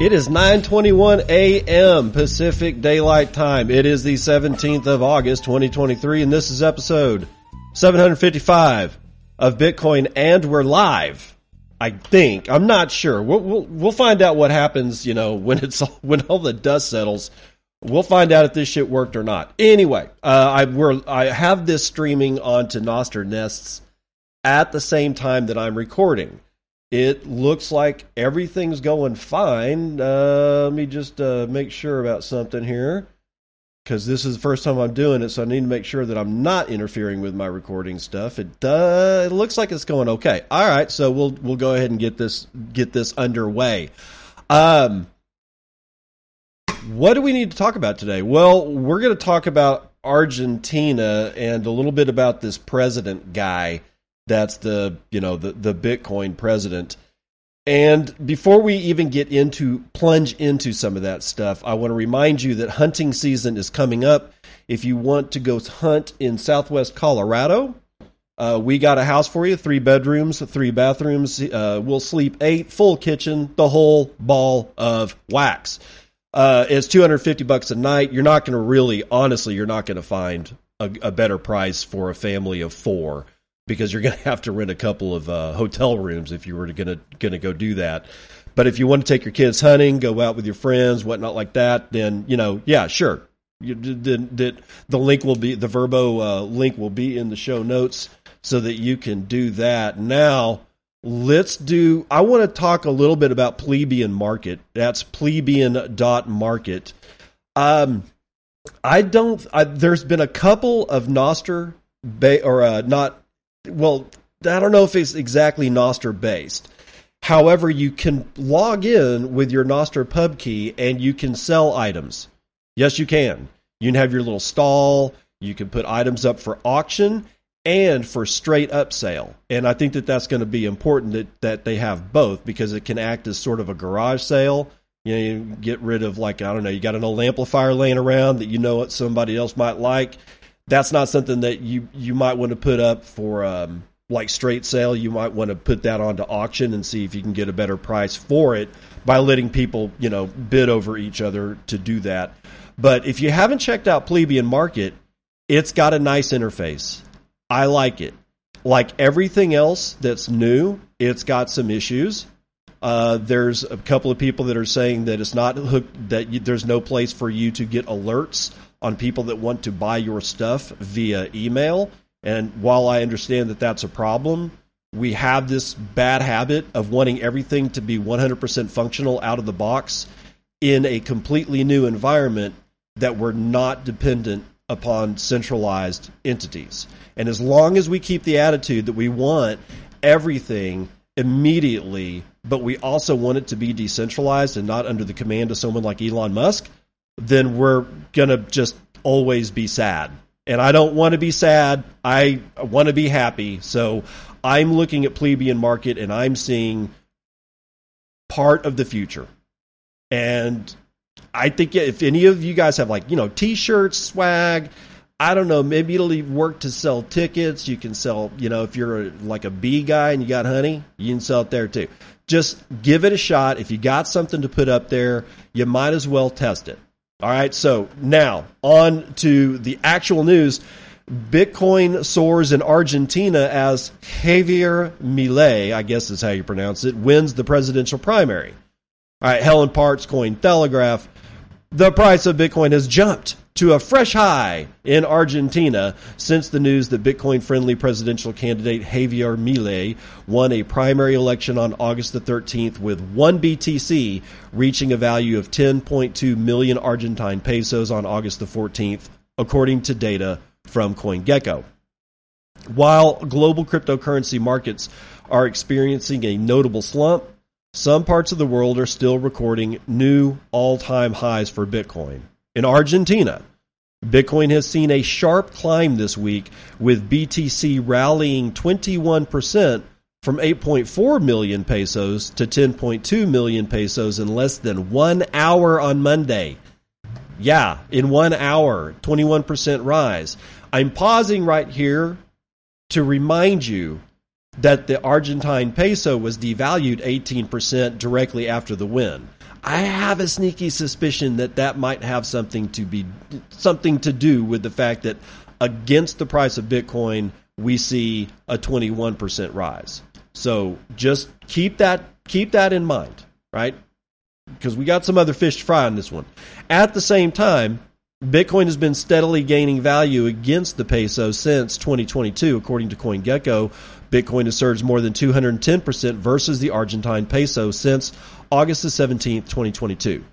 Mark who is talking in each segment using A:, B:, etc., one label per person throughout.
A: It is 9:21 a.m. Pacific Daylight Time. It is the 17th of August 2023 and this is episode 755 of Bitcoin and we're live. I think. I'm not sure. We'll, we'll, we'll find out what happens, you know, when it's when all the dust settles. We'll find out if this shit worked or not. Anyway, uh, I we're I have this streaming onto Nostr Nests at the same time that I'm recording. It looks like everything's going fine. Uh, let me just uh, make sure about something here because this is the first time I'm doing it, so I need to make sure that I'm not interfering with my recording stuff. It uh, it looks like it's going okay. All right, so we'll we'll go ahead and get this get this underway. Um, what do we need to talk about today? Well, we're going to talk about Argentina and a little bit about this president guy that's the you know the the Bitcoin president. And before we even get into plunge into some of that stuff, I want to remind you that hunting season is coming up. If you want to go hunt in Southwest Colorado, uh, we got a house for you: three bedrooms, three bathrooms. Uh, we'll sleep eight, full kitchen, the whole ball of wax. Uh, it's two hundred fifty bucks a night. You're not going to really, honestly, you're not going to find a, a better price for a family of four because you're going to have to rent a couple of uh, hotel rooms if you were going to going to go do that. But if you want to take your kids hunting, go out with your friends, whatnot like that, then you know, yeah, sure. You, the, the, the link will be the Vrbo uh, link will be in the show notes so that you can do that. Now, let's do. I want to talk a little bit about plebeian market. That's plebeian.market. Um, I don't. I, there's been a couple of Nostr ba- or uh, not well, I don't know if it's exactly Nostr based. However, you can log in with your Nostr pub key and you can sell items. Yes, you can. You can have your little stall. You can put items up for auction and for straight up sale. And I think that that's going to be important that, that they have both because it can act as sort of a garage sale. You know, you get rid of like I don't know, you got an old amplifier laying around that you know what somebody else might like that's not something that you you might want to put up for um, like straight sale. You might want to put that onto auction and see if you can get a better price for it by letting people you know bid over each other to do that. But if you haven't checked out Plebeian Market, it's got a nice interface. I like it. Like everything else that's new, it's got some issues. Uh, there's a couple of people that are saying that it's not hooked, that you, there's no place for you to get alerts on people that want to buy your stuff via email. And while I understand that that's a problem, we have this bad habit of wanting everything to be 100% functional out of the box in a completely new environment that we're not dependent upon centralized entities. And as long as we keep the attitude that we want everything immediately, but we also want it to be decentralized and not under the command of someone like Elon Musk, then we're going to just always be sad. And I don't want to be sad. I want to be happy. So I'm looking at plebeian market and I'm seeing part of the future. And I think if any of you guys have like, you know, t-shirts, swag, I don't know, maybe it'll work to sell tickets. You can sell, you know, if you're a, like a bee guy and you got honey, you can sell it there too. Just give it a shot. If you got something to put up there, you might as well test it. All right, so now on to the actual news. Bitcoin soars in Argentina as Javier Milei, I guess is how you pronounce it, wins the presidential primary. All right, Helen Partz, Coin Telegraph. The price of Bitcoin has jumped to a fresh high in Argentina since the news that Bitcoin friendly presidential candidate Javier Milei won a primary election on August the 13th with 1 BTC reaching a value of 10.2 million Argentine pesos on August the 14th, according to data from CoinGecko. While global cryptocurrency markets are experiencing a notable slump, some parts of the world are still recording new all time highs for Bitcoin. In Argentina, Bitcoin has seen a sharp climb this week, with BTC rallying 21% from 8.4 million pesos to 10.2 million pesos in less than one hour on Monday. Yeah, in one hour, 21% rise. I'm pausing right here to remind you that the Argentine peso was devalued 18% directly after the win. I have a sneaky suspicion that that might have something to be something to do with the fact that against the price of Bitcoin, we see a 21% rise. So just keep that keep that in mind, right? Because we got some other fish to fry on this one. At the same time, Bitcoin has been steadily gaining value against the peso since 2022, according to CoinGecko. Bitcoin has surged more than 210% versus the Argentine peso since August the 17th, 2022.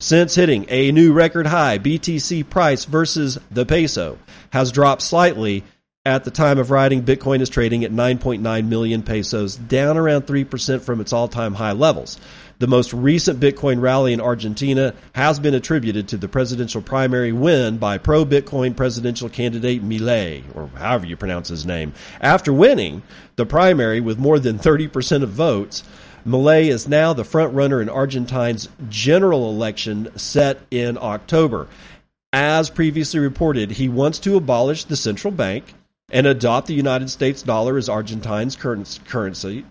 A: Since hitting a new record high, BTC price versus the peso has dropped slightly. At the time of writing, Bitcoin is trading at 9.9 million pesos, down around 3% from its all time high levels. The most recent Bitcoin rally in Argentina has been attributed to the presidential primary win by pro Bitcoin presidential candidate Milei, or however you pronounce his name. After winning the primary with more than 30% of votes, Milei is now the front runner in Argentine's general election set in October. As previously reported, he wants to abolish the central bank and adopt the United States dollar as Argentine's currency,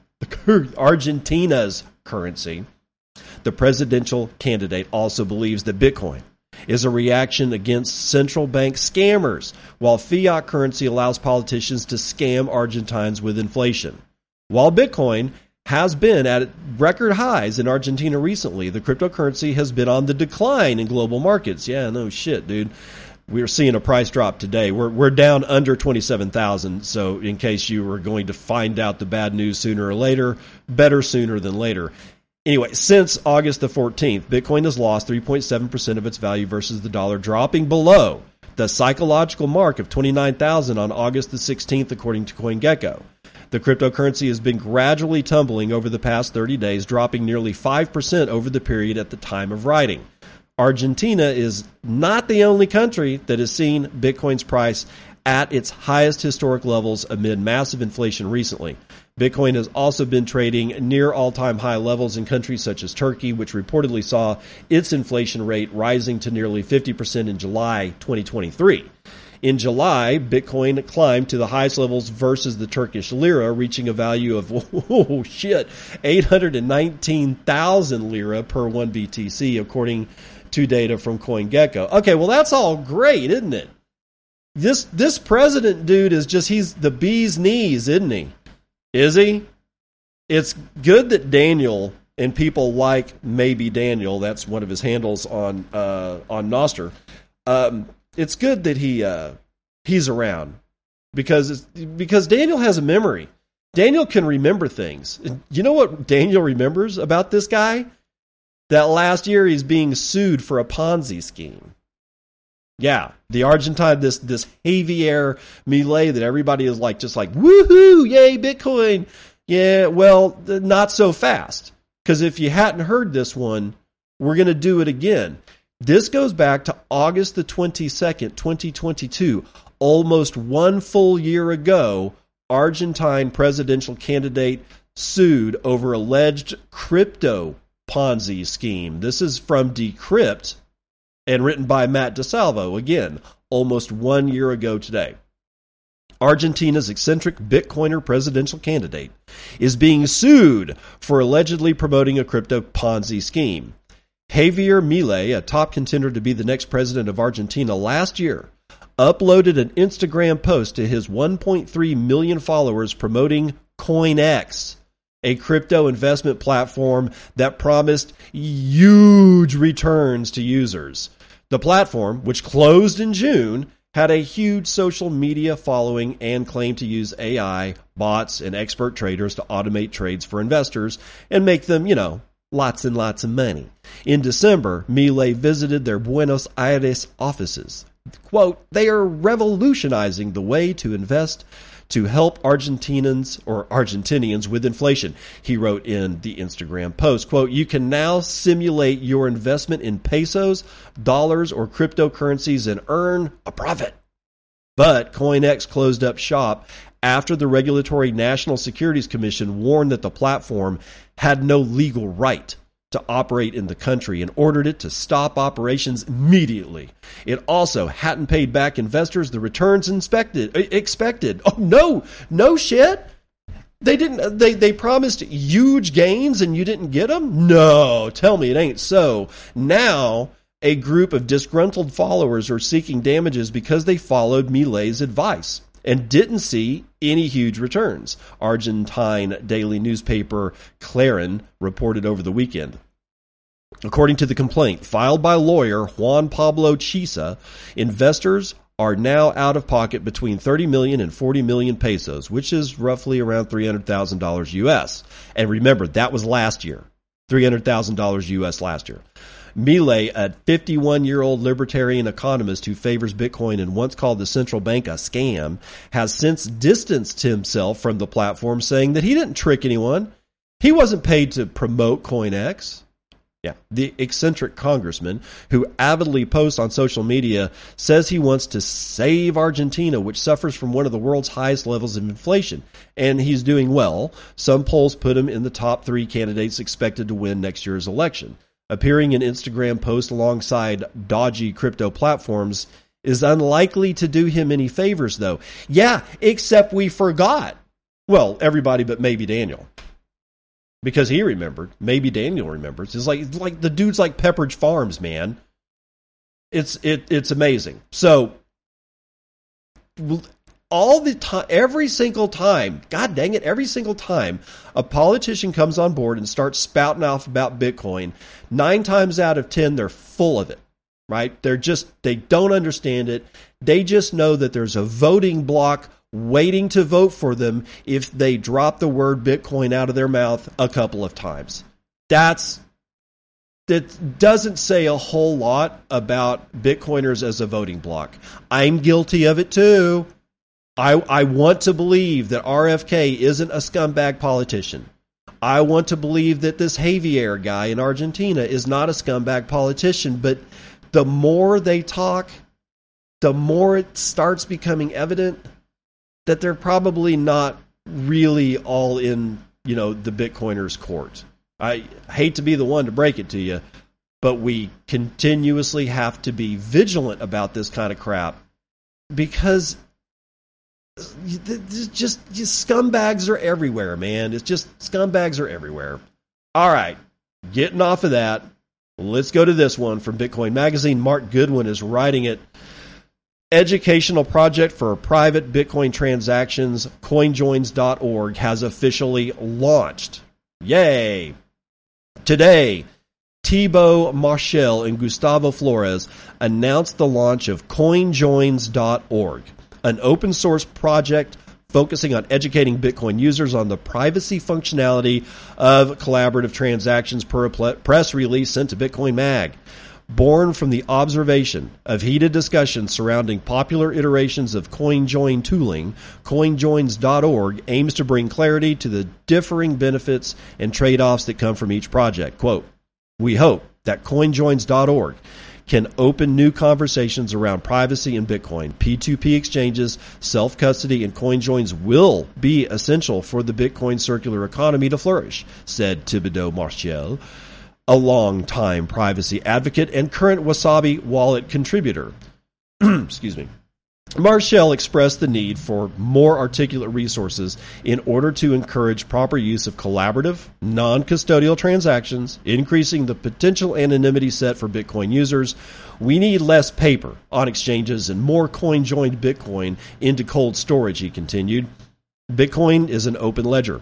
A: Argentina's currency. The presidential candidate also believes that Bitcoin is a reaction against central bank scammers, while fiat currency allows politicians to scam Argentines with inflation. While Bitcoin has been at record highs in Argentina recently, the cryptocurrency has been on the decline in global markets. Yeah, no shit, dude. We're seeing a price drop today. We're we're down under 27,000, so in case you were going to find out the bad news sooner or later, better sooner than later. Anyway, since August the 14th, Bitcoin has lost 3.7% of its value versus the dollar, dropping below the psychological mark of 29,000 on August the 16th, according to CoinGecko. The cryptocurrency has been gradually tumbling over the past 30 days, dropping nearly 5% over the period at the time of writing. Argentina is not the only country that has seen Bitcoin's price at its highest historic levels amid massive inflation recently. Bitcoin has also been trading near all time high levels in countries such as Turkey, which reportedly saw its inflation rate rising to nearly 50% in July 2023. In July, Bitcoin climbed to the highest levels versus the Turkish lira, reaching a value of, oh shit, 819,000 lira per 1 BTC, according to data from CoinGecko. Okay, well, that's all great, isn't it? This, this president dude is just, he's the bee's knees, isn't he? Is he? It's good that Daniel and people like maybe Daniel, that's one of his handles on uh, on Nostr. Um, it's good that he uh, he's around because because Daniel has a memory. Daniel can remember things. You know what Daniel remembers about this guy? That last year he's being sued for a Ponzi scheme. Yeah, the Argentine, this this Javier Milei that everybody is like, just like, woohoo, yay, Bitcoin. Yeah, well, not so fast. Because if you hadn't heard this one, we're going to do it again. This goes back to August the 22nd, 2022. Almost one full year ago, Argentine presidential candidate sued over alleged crypto Ponzi scheme. This is from Decrypt and written by Mat Di Salvo, again, almost one year ago today. Argentina's eccentric Bitcoiner presidential candidate is being sued for allegedly promoting a crypto Ponzi scheme. Javier Milei, a top contender to be the next president of Argentina last year, uploaded an Instagram post to his 1.3 million followers promoting CoinX, a crypto investment platform that promised huge returns to users. The platform, which closed in June, had a huge social media following and claimed to use AI, bots, and expert traders to automate trades for investors and make them, you know, lots and lots of money. In December, Milei visited their Buenos Aires offices. Quote, they are revolutionizing the way to invest to help Argentinians or Argentinians with inflation. He wrote in the Instagram post, quote, you can now simulate your investment in pesos, dollars, or cryptocurrencies and earn a profit. But CoinX closed up shop after the Regulatory National Securities Commission warned that the platform had no legal right to operate in the country and ordered it to stop operations immediately. It also hadn't paid back investors the returns inspected, expected. Oh no, no shit. They didn't uh, they they promised huge gains and you didn't get them? No, tell me it ain't so. Now a group of disgruntled followers are seeking damages because they followed Milei's advice and didn't see any huge returns. Argentine daily newspaper Clarín reported over the weekend. According to the complaint filed by lawyer Juan Pablo Chisa, investors are now out of pocket between 30 million and 40 million pesos, which is roughly around $300,000 US. And remember, that was last year. $300,000 US last year. Milei, a 51 year old libertarian economist who favors Bitcoin and once called the central bank a scam, has since distanced himself from the platform, saying that he didn't trick anyone. He wasn't paid to promote CoinX. Yeah. The eccentric congressman who avidly posts on social media says he wants to save Argentina, which suffers from one of the world's highest levels of inflation. And he's doing well. Some polls put him in the top three candidates expected to win next year's election appearing in Instagram posts alongside dodgy crypto platforms is unlikely to do him any favors, though. Yeah, except we forgot. Well, everybody but maybe Daniel. Because he remembered. Maybe Daniel remembers. It's like, like the dude's like Pepperidge Farms, man. It's it it's amazing. So all the time, every single time, God dang it, every single time a politician comes on board and starts spouting off about Bitcoin, nine times out of 10, they're full of it, right? They're just, they don't understand it. They just know that there's a voting block waiting to vote for them if they drop the word Bitcoin out of their mouth a couple of times. That's, that doesn't say a whole lot about Bitcoiners as a voting block. I'm guilty of it too. I, I want to believe that RFK isn't a scumbag politician. I want to believe that this Javier guy in Argentina is not a scumbag politician, but the more they talk, the more it starts becoming evident that they're probably not really all in, you know, the Bitcoiners' court. I hate to be the one to break it to you, but we continuously have to be vigilant about this kind of crap because just, just scumbags are everywhere, man. It's just scumbags are everywhere. All right, getting off of that, let's go to this one from Bitcoin Magazine. Mark Goodwin is writing it. Educational project for private Bitcoin transactions, coinjoins.org has officially launched. Yay! Today, Thibaut Marchal and Gustavo Flores announced the launch of coinjoins.org an open source project focusing on educating Bitcoin users on the privacy functionality of collaborative transactions per a press release sent to Bitcoin Mag. Born from the observation of heated discussions surrounding popular iterations of CoinJoin tooling, CoinJoins.org aims to bring clarity to the differing benefits and trade offs that come from each project. Quote, We hope that CoinJoins.org can open new conversations around privacy and Bitcoin. P2P exchanges, self custody, and coin joins will be essential for the Bitcoin circular economy to flourish, said Thibodeau Marchal, a long-time privacy advocate and current Wasabi wallet contributor. Excuse me. Marchal expressed the need for more articulate resources in order to encourage proper use of collaborative, non custodial transactions, increasing the potential anonymity set for Bitcoin users. We need less paper on exchanges and more coin joined Bitcoin into cold storage, he continued. Bitcoin is an open ledger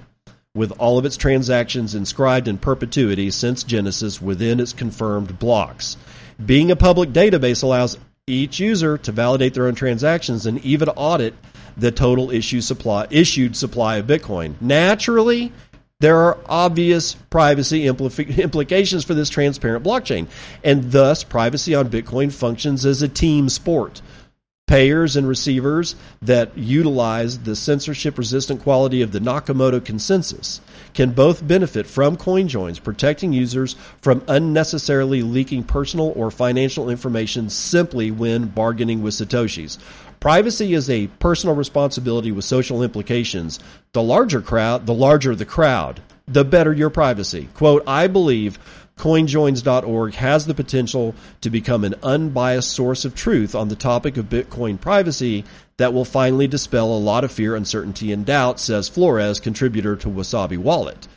A: with all of its transactions inscribed in perpetuity since Genesis within its confirmed blocks. Being a public database allows each user to validate their own transactions and even audit the total issue supply, issued supply of Bitcoin. Naturally, there are obvious privacy impl- implications for this transparent blockchain, and thus privacy on Bitcoin functions as a team sport. Payers and receivers that utilize the censorship resistant quality of the Nakamoto consensus can both benefit from CoinJoins, protecting users from unnecessarily leaking personal or financial information simply when bargaining with Satoshis. Privacy is a personal responsibility with social implications. The larger crowd, the larger the crowd, the better your privacy. Quote, I believe CoinJoins.org has the potential to become an unbiased source of truth on the topic of Bitcoin privacy that will finally dispel a lot of fear, uncertainty, and doubt, says Flores, contributor to Wasabi Wallet.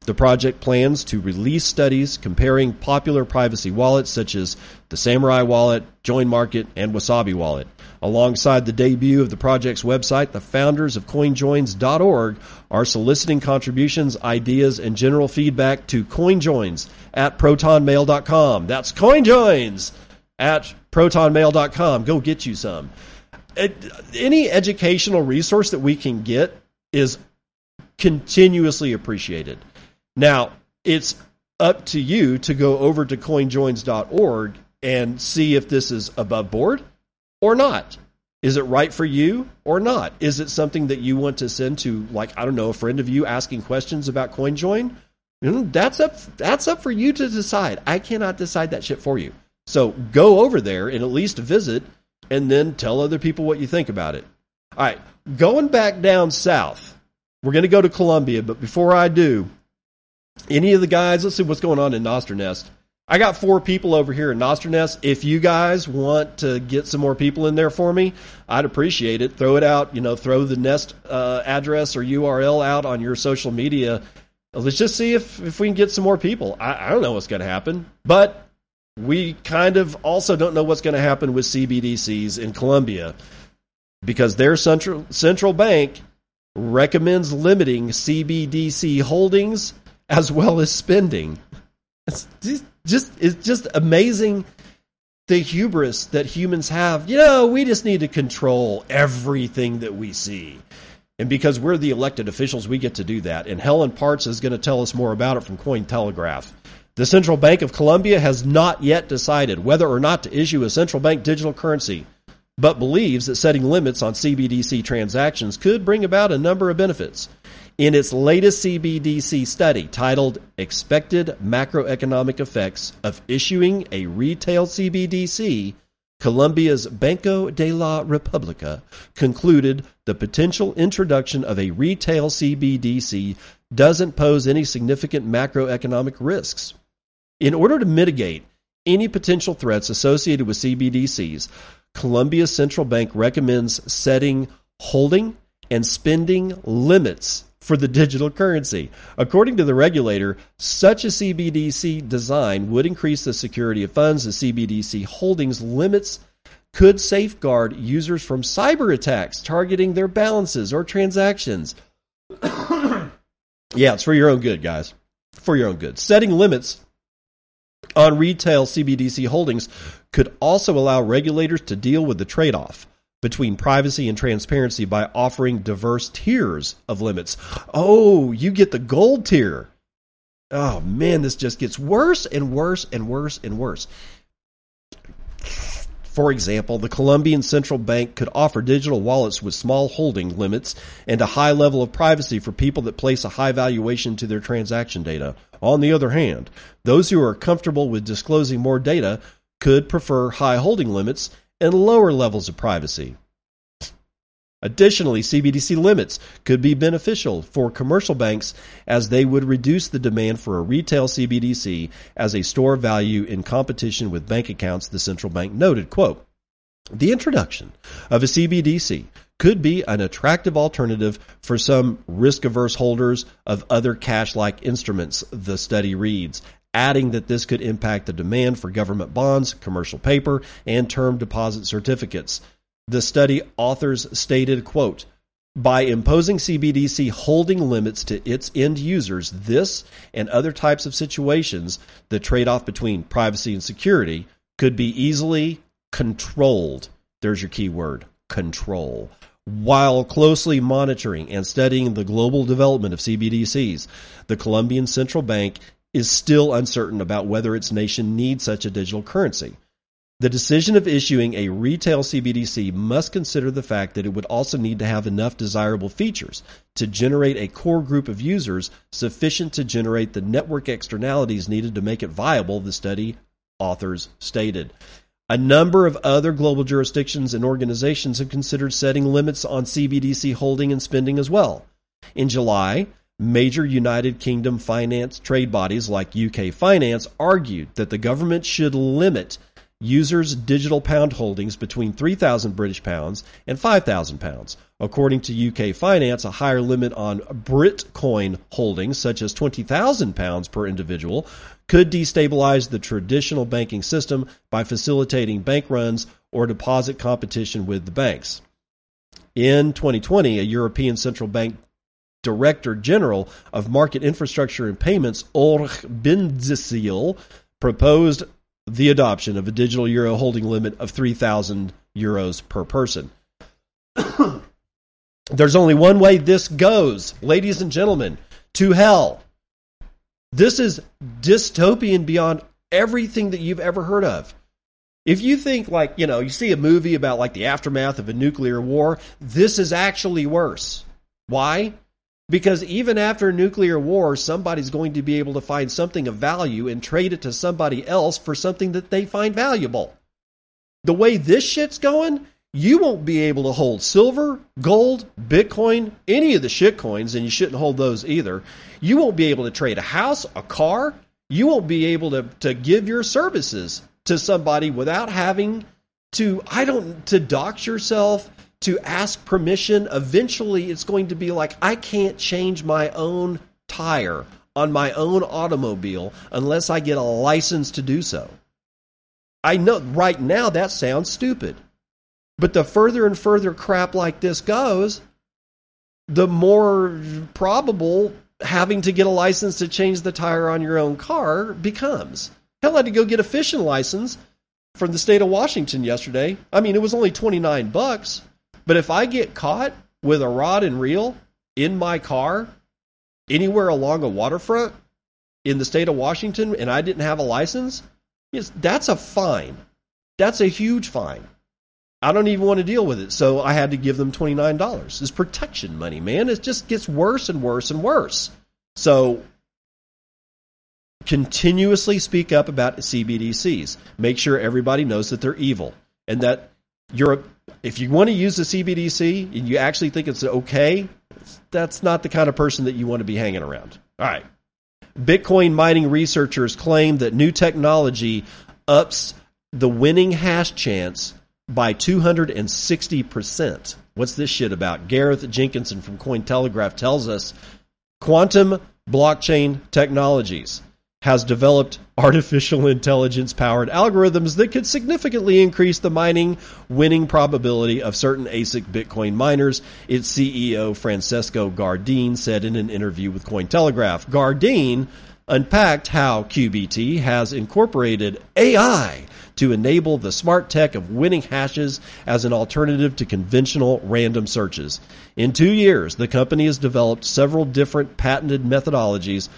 A: The project plans to release studies comparing popular privacy wallets such as the Samurai Wallet, Join Market, and Wasabi Wallet. Alongside the debut of the project's website, the founders of CoinJoins.org are soliciting contributions, ideas, and general feedback to CoinJoins at protonmail.com. That's CoinJoins at protonmail.com. Go get you some. Any educational resource that we can get is continuously appreciated. Now, it's up to you to go over to coinjoins.org and see if this is above board or not. Is it right for you or not? Is it something that you want to send to, like, I don't know, a friend of you asking questions about CoinJoin? Mm, that's up, that's up for you to decide. I cannot decide that shit for you. So go over there and at least visit and then tell other people what you think about it. All right, going back down south, we're going to go to Colombia, but before I do, any of the guys, let's see what's going on in Nostr Nest. I got four people over here in Nostr Nest. If you guys want to get some more people in there for me, I'd appreciate it. Throw it out, you know, throw the Nest uh, address or URL out on your social media. Let's just see if, if we can get some more people. I, I don't know what's going to happen, but we kind of also don't know what's going to happen with CBDCs in Colombia because their central central bank recommends limiting CBDC holdings as well as spending. It's just, just it's just amazing the hubris that humans have. You know, we just need to control everything that we see. And because we're the elected officials, we get to do that. And Helen Partz is going to tell us more about it from Cointelegraph. The Central Bank of Colombia has not yet decided whether or not to issue a central bank digital currency, but believes that setting limits on CBDC transactions could bring about a number of benefits. In its latest CBDC study titled Expected Macroeconomic Effects of Issuing a Retail CBDC, Colombia's Banco de la República concluded the potential introduction of a retail CBDC doesn't pose any significant macroeconomic risks. In order to mitigate any potential threats associated with CBDCs, Colombia's central bank recommends setting holding and spending limits for the digital currency. According to the regulator, such a CBDC design would increase the security of funds. The CBDC holdings limits could safeguard users from cyber attacks targeting their balances or transactions. yeah, it's for your own good, guys. For your own good. Setting limits on retail CBDC holdings could also allow regulators to deal with the trade off between privacy and transparency by offering diverse tiers of limits. Oh, you get the gold tier. Oh man, this just gets worse and worse and worse and worse. For example, the Colombian Central Bank could offer digital wallets with small holding limits and a high level of privacy for people that place a high valuation to their transaction data. On the other hand, those who are comfortable with disclosing more data could prefer high holding limits and lower levels of privacy. Additionally, CBDC limits could be beneficial for commercial banks as they would reduce the demand for a retail CBDC as a store of value in competition with bank accounts, the central bank noted. Quote, the introduction of a CBDC could be an attractive alternative for some risk averse holders of other cash like instruments, the study reads, adding that this could impact the demand for government bonds, commercial paper, and term deposit certificates. The study authors stated, quote, by imposing CBDC holding limits to its end users, this and other types of situations, the trade off between privacy and security, could be easily controlled. There's your key word control. While closely monitoring and studying the global development of CBDCs, the Colombian Central Bank is still uncertain about whether its nation needs such a digital currency. The decision of issuing a retail CBDC must consider the fact that it would also need to have enough desirable features to generate a core group of users sufficient to generate the network externalities needed to make it viable, the study authors stated. A number of other global jurisdictions and organizations have considered setting limits on CBDC holding and spending as well. In July, major United Kingdom finance trade bodies like UK Finance argued that the government should limit users' digital pound holdings between 3,000 British pounds and 5,000 pounds. According to UK Finance, a higher limit on Britcoin holdings, such as 20,000 pounds per individual, could destabilize the traditional banking system by facilitating bank runs or deposit competition with the banks. In 2020, a European Central Bank Director General of Market Infrastructure and Payments, Ulrich Bindseil, proposed the adoption of a digital euro holding limit of 3,000 euros per person. There's only one way this goes, ladies and gentlemen, to hell. This is dystopian beyond everything that you've ever heard of. If you think like, you know, you see a movie about like the aftermath of a nuclear war, this is actually worse. Why? Because even after a nuclear war, somebody's going to be able to find something of value and trade it to somebody else for something that they find valuable. The way this shit's going, you won't be able to hold silver, gold, Bitcoin, any of the shit coins, and you shouldn't hold those either. You won't be able to trade a house, a car. You won't be able to, to give your services to somebody without having to, I don't, to dox yourself, to ask permission. Eventually, it's going to be like, I can't change my own tire on my own automobile unless I get a license to do so. I know right now that sounds stupid. But the further and further crap like this goes, the more probable having to get a license to change the tire on your own car becomes. Hell, I had to go get a fishing license from the state of Washington yesterday. I mean, it was only 29 bucks. But if I get caught with a rod and reel in my car anywhere along a waterfront in the state of Washington and I didn't have a license, yes, that's a fine. That's a huge fine. I don't even want to deal with it. So I had to give them $29. It's protection money, man. It just gets worse and worse and worse. So continuously speak up about CBDCs. Make sure everybody knows that they're evil and that you're if you want to use the CBDC and you actually think it's okay, that's not the kind of person that you want to be hanging around. All right. Bitcoin mining researchers claim that new technology ups the winning hash chance by 260%. What's this shit about? Gareth Jenkinson from Cointelegraph tells us quantum blockchain technologies has developed artificial intelligence powered algorithms that could significantly increase the mining winning probability of certain ASIC Bitcoin miners, its CEO Francesco Gardin said in an interview with Cointelegraph. Gardin unpacked how QBT has incorporated AI to enable the smart tech of winning hashes as an alternative to conventional random searches. In two years, the company has developed several different patented methodologies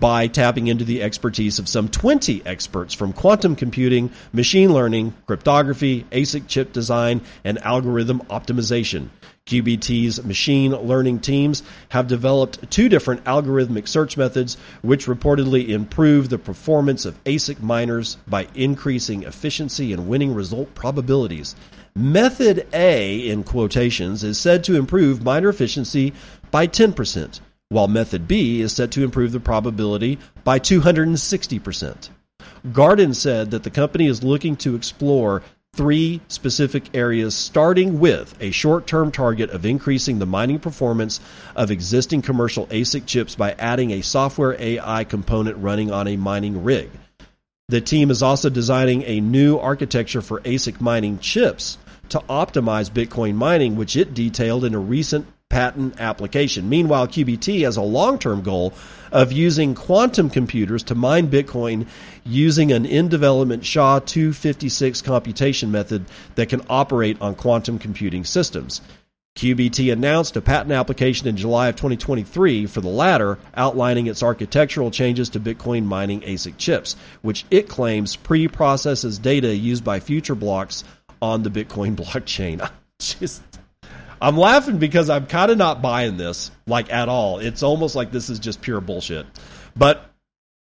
A: by tapping into the expertise of some 20 experts from quantum computing, machine learning, cryptography, ASIC chip design, and algorithm optimization. QBT's machine learning teams have developed two different algorithmic search methods, which reportedly improve the performance of ASIC miners by increasing efficiency and winning result probabilities. Method A, in quotations, is said to improve miner efficiency by 10% while method B is set to improve the probability by 260%. Gardin said that the company is looking to explore three specific areas, starting with a short term target of increasing the mining performance of existing commercial ASIC chips by adding a software AI component running on a mining rig. The team is also designing a new architecture for ASIC mining chips to optimize Bitcoin mining, which it detailed in a recent patent application. Meanwhile, QBT has a long term goal of using quantum computers to mine Bitcoin using an in development SHA 256 computation method that can operate on quantum computing systems. QBT announced a patent application in July of 2023 for the latter, outlining its architectural changes to Bitcoin mining ASIC chips, which it claims pre processes data used by future blocks on the Bitcoin blockchain. Just, I'm laughing because I'm kind of not buying this, like at all. It's almost like this is just pure bullshit. But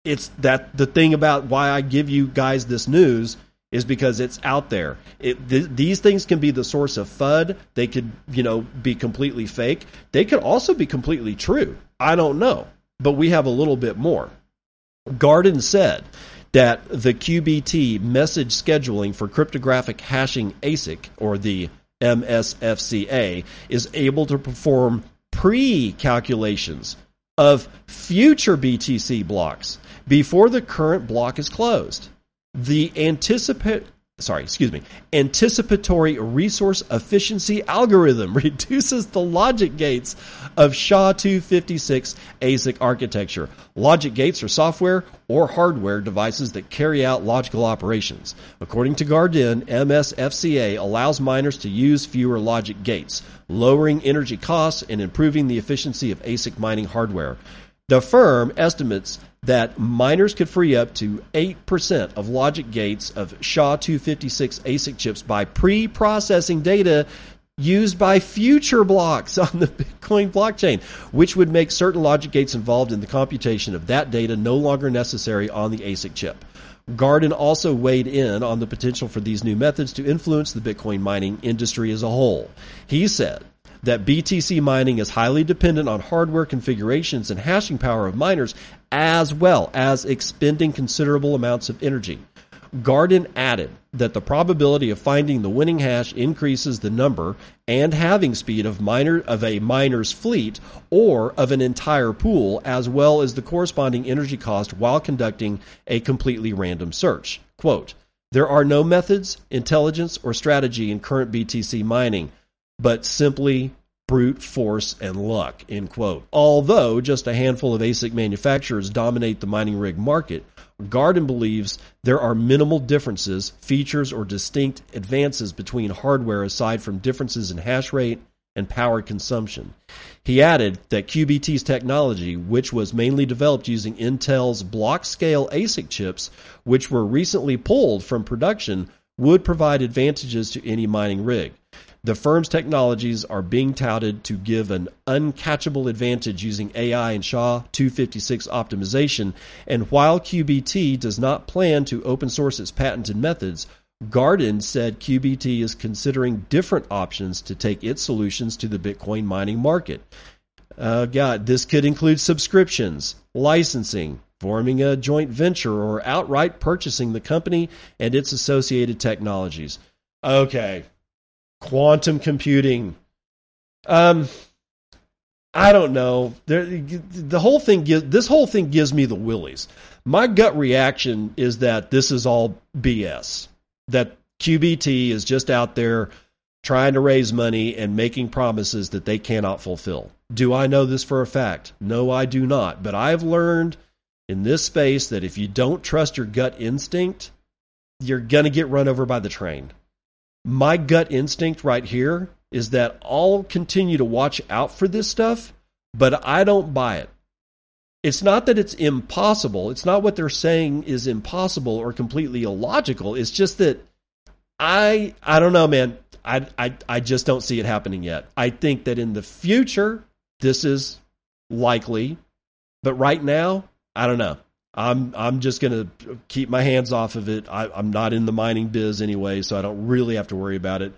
A: it's that the thing about why I give you guys this news is because it's out there. It, th- these things can be the source of FUD. They could, you know, be completely fake. They could also be completely true. I don't know, but we have a little bit more. Gardin said that the QBT message scheduling for cryptographic hashing ASIC or the MSFCA is able to perform pre-calculations of future BTC blocks before the current block is closed. The anticipate sorry, excuse me, anticipatory resource efficiency algorithm reduces the logic gates of SHA-256 ASIC architecture. Logic gates are software or hardware devices that carry out logical operations. According to Gardin, MSFCA allows miners to use fewer logic gates, lowering energy costs and improving the efficiency of ASIC mining hardware. The firm estimates that miners could free up to 8% of logic gates of SHA-256 ASIC chips by pre-processing data used by future blocks on the Bitcoin blockchain, which would make certain logic gates involved in the computation of that data no longer necessary on the ASIC chip. Gardin also weighed in on the potential for these new methods to influence the Bitcoin mining industry as a whole. He said, that BTC mining is highly dependent on hardware configurations and hashing power of miners, as well as expending considerable amounts of energy. Gardin added that the probability of finding the winning hash increases the number and halving speed of miner of a miner's fleet or of an entire pool, as well as the corresponding energy cost while conducting a completely random search. Quote, there are no methods, intelligence, or strategy in current BTC mining but simply brute force and luck, end quote. Although just a handful of ASIC manufacturers dominate the mining rig market, Gardin believes there are minimal differences, features, or distinct advances between hardware aside from differences in hash rate and power consumption. He added that QBT's technology, which was mainly developed using Intel's Blockscale ASIC chips, which were recently pulled from production, would provide advantages to any mining rig. The firm's technologies are being touted to give an uncatchable advantage using AI and SHA 256 optimization. And while QBT does not plan to open source its patented methods, Gardin said QBT is considering different options to take its solutions to the Bitcoin mining market. Uh, God, this could include subscriptions, licensing, forming a joint venture, or outright purchasing the company and its associated technologies. Okay, quantum computing. Um, I don't know. There, the whole thing this whole thing gives me the willies. My gut reaction is that this is all BS. That QBT is just out there trying to raise money and making promises that they cannot fulfill. Do I know this for a fact? No, I do not. But I've learned in this space that if you don't trust your gut instinct, you're going to get run over by the train my gut instinct right here is that I'll continue to watch out for this stuff, but I don't buy it. It's not that it's impossible. It's not what they're saying is impossible or completely illogical. It's just that I I don't know, man. I I I just don't see it happening yet. I think that in the future this is likely, but right now, I don't know. I'm I'm just going to keep my hands off of it. I, I'm not in the mining biz anyway, so I don't really have to worry about it.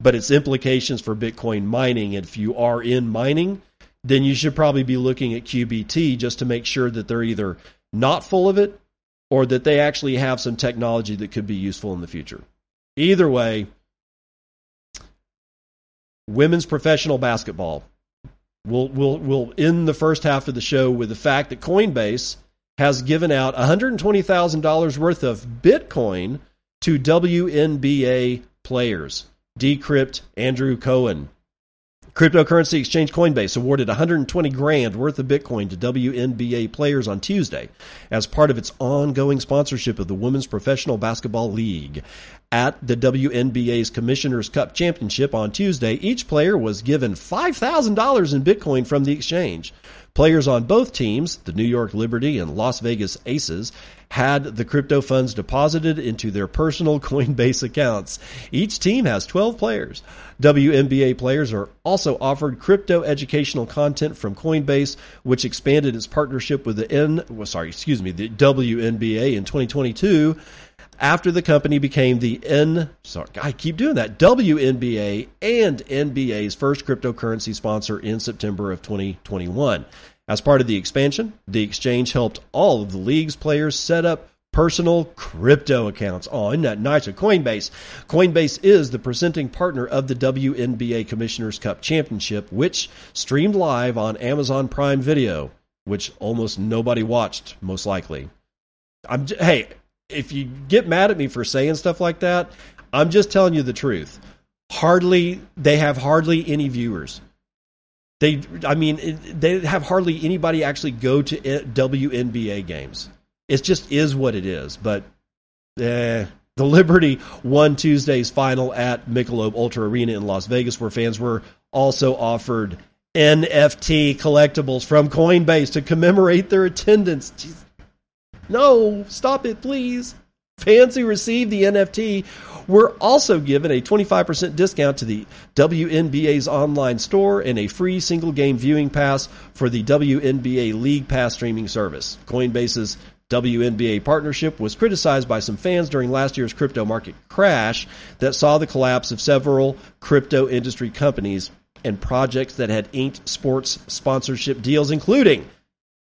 A: But its implications for Bitcoin mining, if you are in mining, then you should probably be looking at QBT just to make sure that they're either not full of it or that they actually have some technology that could be useful in the future. Either way, women's professional basketball. We'll, we'll, we'll end the first half of the show with the fact that Coinbase has given out $120,000 worth of Bitcoin to WNBA players. Decrypt Andrew Cohen. Cryptocurrency exchange Coinbase awarded 120 grand worth of Bitcoin to WNBA players on Tuesday as part of its ongoing sponsorship of the Women's Professional Basketball League. At the WNBA's Commissioner's Cup Championship on Tuesday, each player was given $5,000 in Bitcoin from the exchange. Players on both teams, the New York Liberty and Las Vegas Aces, had the crypto funds deposited into their personal Coinbase accounts. Each team has 12 players. WNBA players are also offered crypto educational content from Coinbase, which expanded its partnership with the N, well, sorry, excuse me, the WNBA in 2022 after the company became the N sorry, I keep doing that WNBA and NBA's first cryptocurrency sponsor in September of 2021. As part of the expansion, the exchange helped all of the league's players set up personal crypto accounts. Oh, isn't that nice? Of Coinbase. Coinbase is the presenting partner of the WNBA Commissioners Cup Championship, which streamed live on Amazon Prime Video, which almost nobody watched, most likely. I'm hey, if you get mad at me for saying stuff like that, I'm just telling you the truth. Hardly they have hardly any viewers. They, I mean, they have hardly anybody actually go to WNBA games. It just is what it is. But eh, the Liberty won Tuesday's final at Michelob Ultra Arena in Las Vegas, where fans were also offered NFT collectibles from Coinbase to commemorate their attendance. Jeez. No, stop it, please. Fans who received the NFT were also given a 25% discount to the WNBA's online store and a free single game viewing pass for the WNBA League Pass streaming service. Coinbase's WNBA partnership was criticized by some fans during last year's crypto market crash that saw the collapse of several crypto industry companies and projects that had inked sports sponsorship deals, including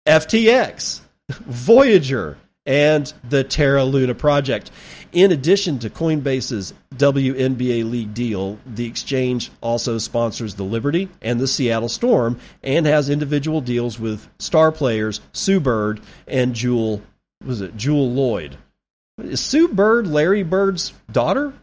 A: FTX, Voyager, and the Terra Luna project. In addition to Coinbase's WNBA League deal, the exchange also sponsors the Liberty and the Seattle Storm and has individual deals with star players Sue Bird and Jewell was it Jewell Loyd. Is Sue Bird Larry Bird's daughter?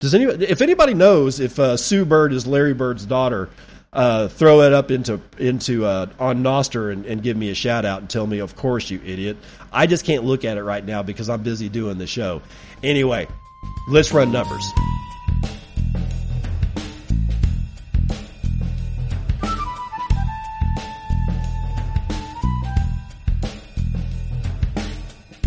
A: Does anybody if anybody knows if uh, Sue Bird is Larry Bird's daughter, uh, throw it up into into uh, on Nostr and, and, give me a shout out and tell me, of course, you idiot. I just can't look at it right now because I'm busy doing the show. Anyway, let's run numbers.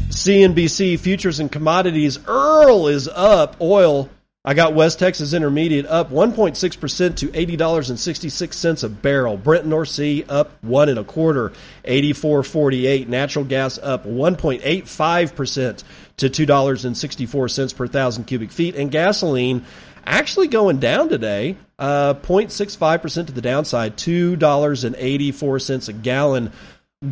A: CNBC futures and commodities. Earl is up. Oil I got West Texas Intermediate up 1.6% to $80.66 a barrel. Brent North Sea up one and a quarter, 84.48. Natural gas up 1.85% to $2.64 per thousand cubic feet. And gasoline actually going down today, uh, 0.65% to the downside, $2.84 a gallon.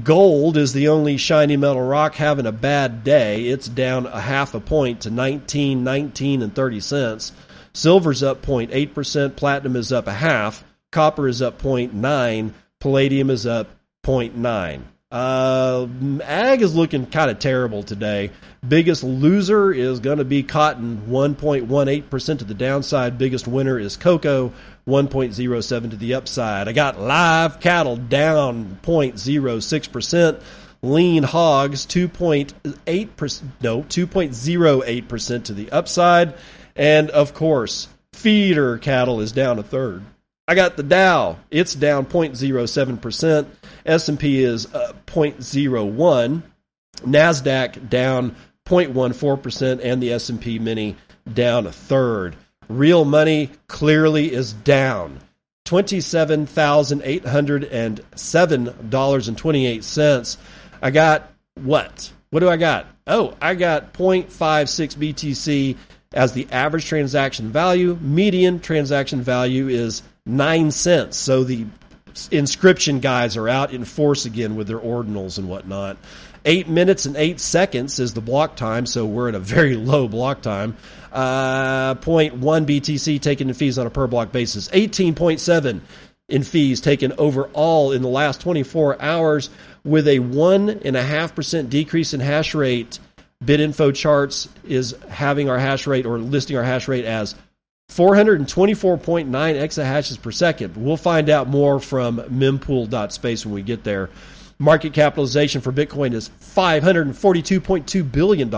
A: Gold is the only shiny metal rock having a bad day. It's down a half a point to 19, 19 and 30 cents. Silver's up 0.8%, platinum is up a half, copper is up 0.9, palladium is up 0.9. Uh, ag is looking kind of terrible today. Biggest loser is going to be cotton, 1.18% to the downside. Biggest winner is cocoa, 1.07 to the upside. I got live cattle down 0.06%. Lean hogs 2.8% no 2.08% to the upside and of course feeder cattle is down a third. I got the Dow, it's down 0.07%. S&P is uh, 0.01. Nasdaq down 0.14% and the S&P mini down a third. Real money clearly is down. $27,807.28. I got what? What do I got? Oh, I got 0.56 BTC as the average transaction value. Median transaction value is 9 cents. So the inscription guys are out in force again with their ordinals and whatnot. Eight minutes and eight seconds is the block time, so we're at a very low block time. Uh, 0.1 BTC taken in fees on a per block basis. 18.7 in fees taken overall in the last 24 hours, with a 1.5% decrease in hash rate. BitInfo Charts is having our hash rate or listing our hash rate as 424.9 exahashes per second. We'll find out more from mempool.space when we get there. Market capitalization for Bitcoin is $542.2 billion.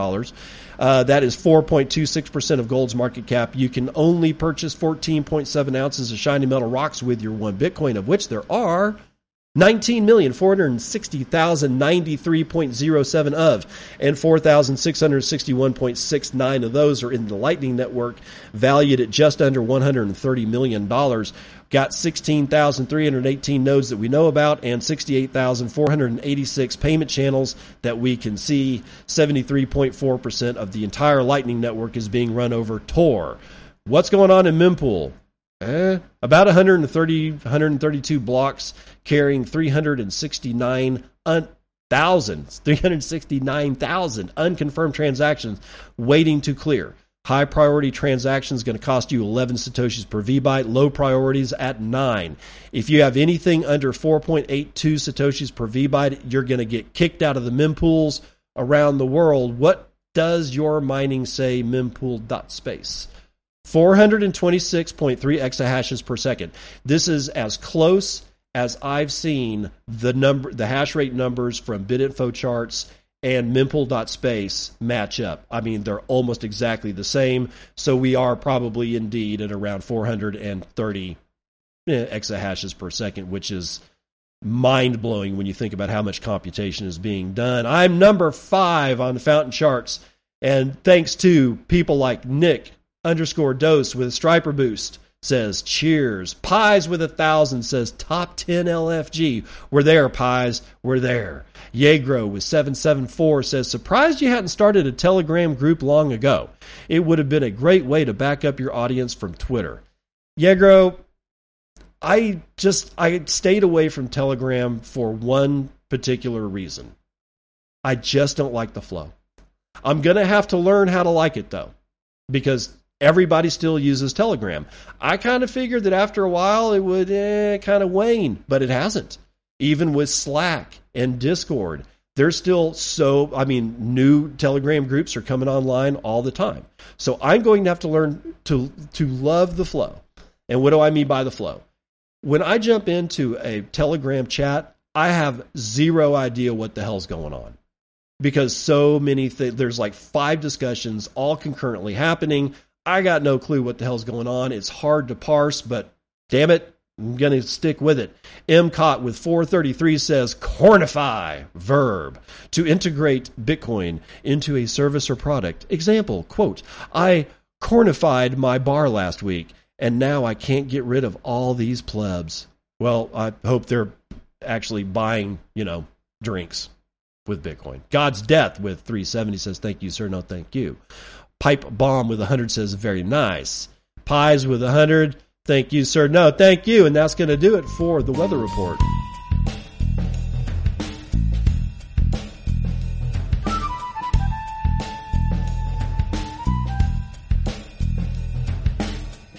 A: Uh, that is 4.26% of gold's market cap. You can only purchase 14.7 ounces of shiny metal rocks with your one Bitcoin, of which there are 19,460,093.07 of, and 4,661.69 of those are in the Lightning Network, valued at just under $130 million. Got 16,318 nodes that we know about and 68,486 payment channels that we can see. 73.4% of the entire Lightning Network is being run over Tor. What's going on in Mempool? Eh, about 130, 132 blocks carrying 369 un- thousands, 369,000 unconfirmed transactions waiting to clear. High priority transactions going to cost you 11 satoshis per vbyte. Low priorities at 9. If you have anything under 4.82 satoshis per vbyte, you're going to get kicked out of the mempools around the world. What does your mining say mempool.space? 426.3 exahashes per second. This is as close as I've seen the number, the hash rate numbers from BitInfo charts and mempool.space match up. I mean, they're almost exactly the same. So we are probably indeed at around 430 eh, exahashes per second, which is mind blowing when you think about how much computation is being done. I'm number five on the fountain charts. And thanks to people like Nick underscore dose with a Striper Boost says cheers. Pies with a thousand says top 10 LFG. We're there, Pies. We're there. Yegro with 774 says surprised you hadn't started a Telegram group long ago. It would have been a great way to back up your audience from Twitter. Yegro, I just I stayed away from Telegram for one particular reason. I just don't like the flow. I'm going to have to learn how to like it though because everybody still uses Telegram. I kind of figured that after a while it would eh, kind of wane, but it hasn't. Even with Slack and Discord, there's still so, I mean, new Telegram groups are coming online all the time. So I'm going to have to learn to, to love the flow. And what do I mean by the flow? When I jump into a Telegram chat, I have zero idea what the hell's going on because so many things, there's like five discussions all concurrently happening. I got no clue what the hell's going on. It's hard to parse, but damn it, I'm going to stick with it. MCOT with 433 says cornify, verb, to integrate Bitcoin into a service or product. Example, quote, I cornified my bar last week, and now I can't get rid of all these plebs. Well, I hope they're actually buying, you know, drinks with Bitcoin. God's Death with 370 says, Thank you, sir. No, thank you. Pipe Bomb with 100 says, very nice. Pies with 100, thank you, sir. No, thank you. And that's going to do it for the weather report.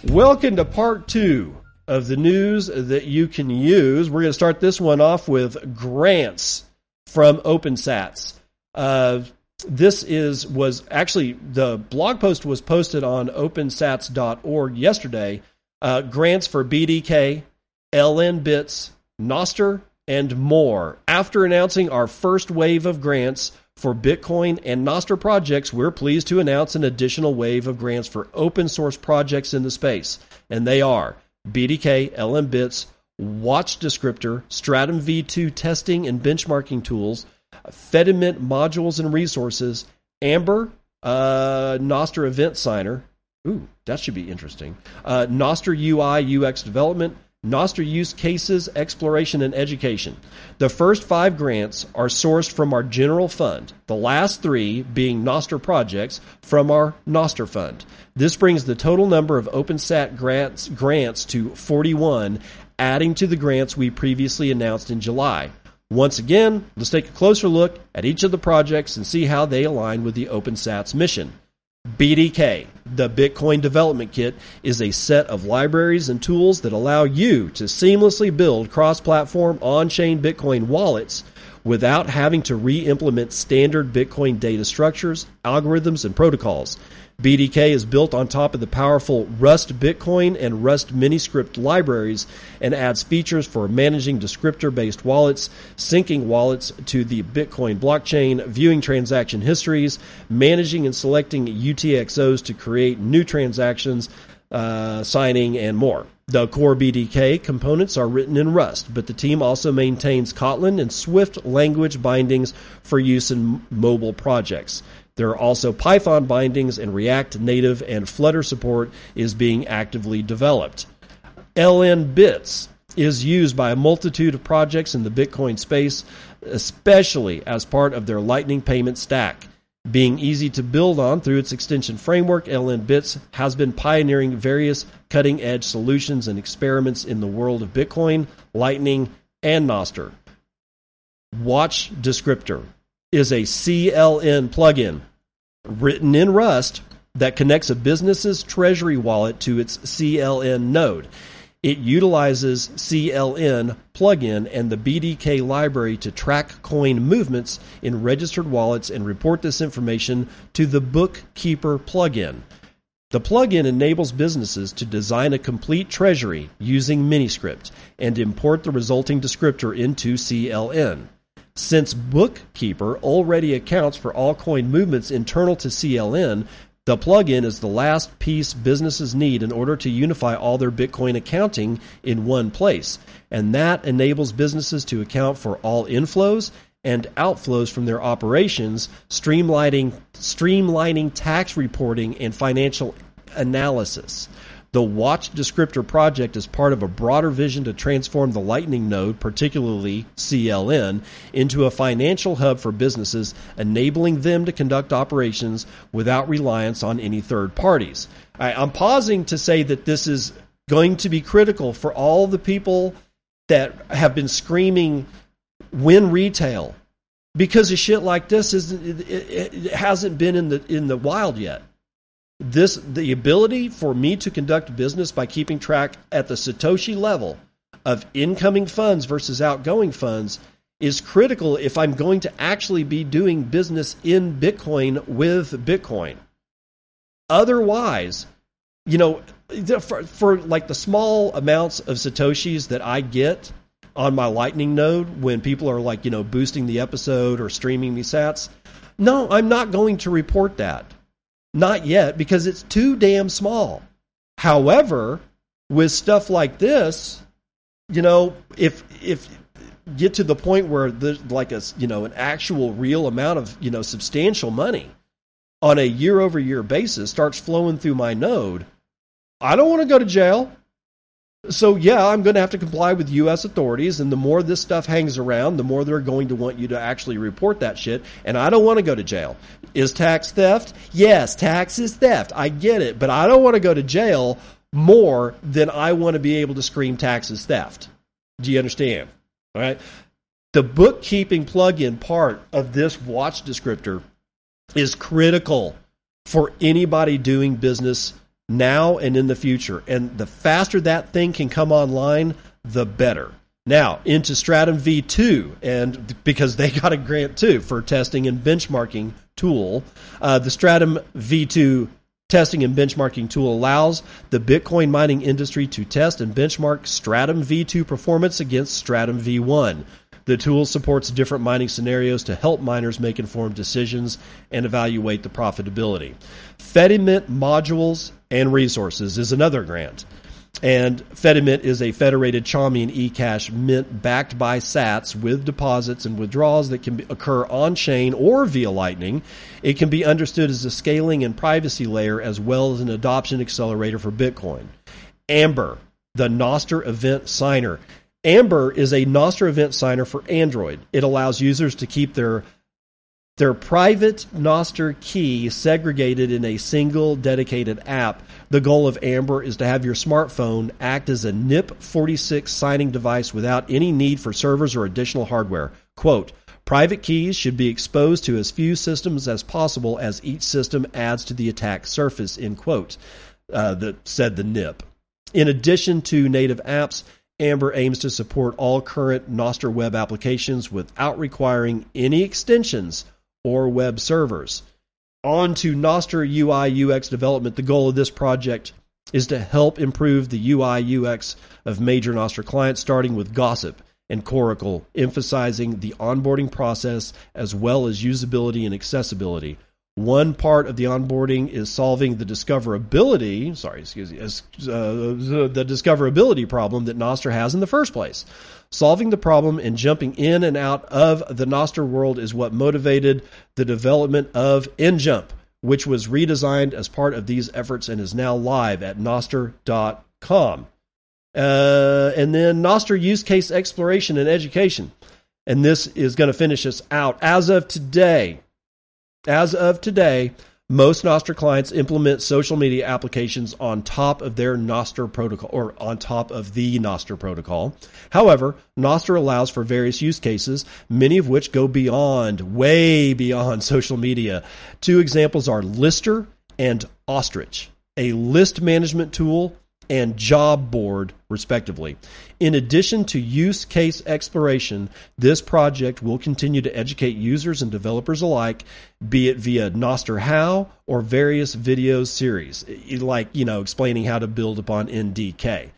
A: Welcome to part two of the news that you can use. We're going to start this one off with grants from OpenSats. Uh, this is was actually the blog post was posted on opensats.org yesterday. Uh, grants for BDK, LN Bits, Nostr, and more. After announcing our first wave of grants for Bitcoin and Nostr projects, we're pleased to announce an additional wave of grants for open source projects in the space. And they are BDK, LN Bits, Watch Descriptor, Stratum V2 testing and benchmarking tools, Fedimint modules and resources, Amber, uh, Nostr Event Signer. Ooh, that should be interesting. Uh, Nostr UI UX development, Nostr use cases, exploration, and education. The first five grants are sourced from our general fund, the last three being Nostr projects from our Nostr fund. This brings the total number of OpenSat grants, grants to 41, adding to the grants we previously announced in July. Once again, let's take a closer look at each of the projects and see how they align with the OpenSats mission. BDK, the Bitcoin Development Kit, is a set of libraries and tools that allow you to seamlessly build cross platform on chain Bitcoin wallets without having to re implement standard Bitcoin data structures, algorithms, and protocols. BDK is built on top of the powerful Rust Bitcoin and Rust Miniscript libraries and adds features for managing descriptor based wallets, syncing wallets to the Bitcoin blockchain, viewing transaction histories, managing and selecting UTXOs to create new transactions, uh, signing, and more. The core BDK components are written in Rust, but the team also maintains Kotlin and Swift language bindings for use in mobile projects. There are also Python bindings, and React Native and Flutter support is being actively developed. LN Bits is used by a multitude of projects in the Bitcoin space, especially as part of their Lightning payment stack. Being easy to build on through its extension framework, LN Bits has been pioneering various cutting edge solutions and experiments in the world of Bitcoin, Lightning, and Nostr. Watch Descriptor is a CLN plugin written in Rust that connects a business's treasury wallet to its CLN node. It utilizes CLN plugin and the BDK library to track coin movements in registered wallets and report this information to the Bookkeeper plugin. The plugin enables businesses to design a complete treasury using Miniscript and import the resulting descriptor into CLN. Since Bookkeeper already accounts for all coin movements internal to CLN, the plugin is the last piece businesses need in order to unify all their Bitcoin accounting in one place. And that enables businesses to account for all inflows and outflows from their operations, streamlining, streamlining tax reporting and financial analysis. The Watch Descriptor project is part of a broader vision to transform the Lightning node, particularly CLN, into a financial hub for businesses, enabling them to conduct operations without reliance on any third parties. I, I'm pausing to say that this is going to be critical for all the people that have been screaming win retail because a shit like this is it, it, it hasn't been in the in the wild yet this the ability for me to conduct business by keeping track at the satoshi level of incoming funds versus outgoing funds is critical if I'm going to actually be doing business in Bitcoin with Bitcoin. Otherwise, you know, for, for like the small amounts of satoshis that I get on my Lightning node when people are like, you know, boosting the episode or streaming me sats, no, I'm not going to report that not yet, because it's too damn small. However, with stuff like this, you know, if if get to the point where there's like a you know an actual real amount of you know substantial money on a year over year basis starts flowing through my node, I don't want to go to jail. So yeah, I'm going to have to comply with U.S. authorities, and the more this stuff hangs around, the more they're going to want you to actually report that shit. And I don't want to go to jail. Is tax theft? Yes, tax is theft. I get it, but I don't want to go to jail more than I want to be able to scream taxes theft. Do you understand? All right. The bookkeeping plugin part of this watch descriptor is critical for anybody doing business now and in the future. And the faster that thing can come online, the better. Now, into Stratum V2, and because they got a grant too for testing and benchmarking tool, uh, the Stratum V2 testing and benchmarking tool allows the Bitcoin mining industry to test and benchmark Stratum V2 performance against Stratum V1. The tool supports different mining scenarios to help miners make informed decisions and evaluate the profitability. Fedimint modules and resources is another grant. And Fedimint is a federated Chaumian eCash mint backed by sats with deposits and withdrawals that can occur on chain or via Lightning. It can be understood as a scaling and privacy layer as well as an adoption accelerator for Bitcoin. Amber, the Nostr event signer. Amber is a Nostr event signer for Android. It allows users to keep their their private Nostr key segregated in a single dedicated app. The goal of Amber is to have your smartphone act as a NIP46 signing device without any need for servers or additional hardware. Quote, Private keys should be exposed to as few systems as possible as each system adds to the attack surface, end quote, uh, that said the NIP. In addition to native apps, Amber aims to support all current Nostr web applications without requiring any extensions or web servers. on to Nostr UI UX development. The goal of this project is to help improve the UI UX of major Nostr clients, starting with Gossip and Coracle, emphasizing the onboarding process as well as usability and accessibility. One part of the onboarding is solving the discoverability, sorry, excuse me, uh, the discoverability problem that Nostr has in the first place. Solving the problem and jumping in and out of the Nostr world is what motivated the development of NJump, which was redesigned as part of these efforts and is now live at nostr.com. Uh, and then Nostr use case exploration and education. And this is going to finish us out. As of today, as of today, most Nostr clients implement social media applications on top of their Nostr protocol or on top of the Nostr protocol. However, Nostr allows for various use cases, many of which go beyond, way beyond social media. Two examples are Listr and Ostrich, a list management tool and job board, respectively. In addition to use case exploration, this project will continue to educate users and developers alike, be it via Nostr How or various video series, like, you know, explaining how to build upon NDK.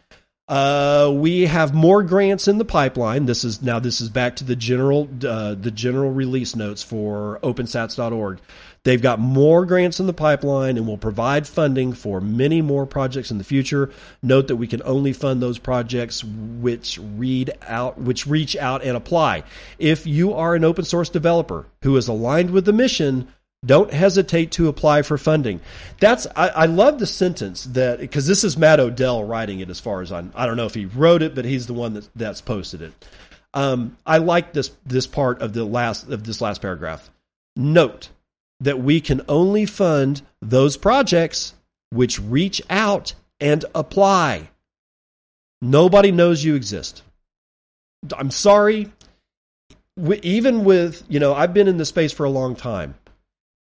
A: Uh, we have more grants in the pipeline. This is now this is back to the general uh, the general release notes for OpenSats.org. They've got more grants in the pipeline and will provide funding for many more projects in the future. Note that we can only fund those projects which read out which reach out and apply. If you are an open source developer who is aligned with the mission, don't hesitate to apply for funding. That's I, I love the sentence that because this is Matt Odell writing it. As far as I'm, I don't know if he wrote it, but he's the one that, that's posted it. Um, I like this this part of the last of this last paragraph. Note that we can only fund those projects which reach out and apply. Nobody knows you exist. I'm sorry. Even with you know, I've been in the space for a long time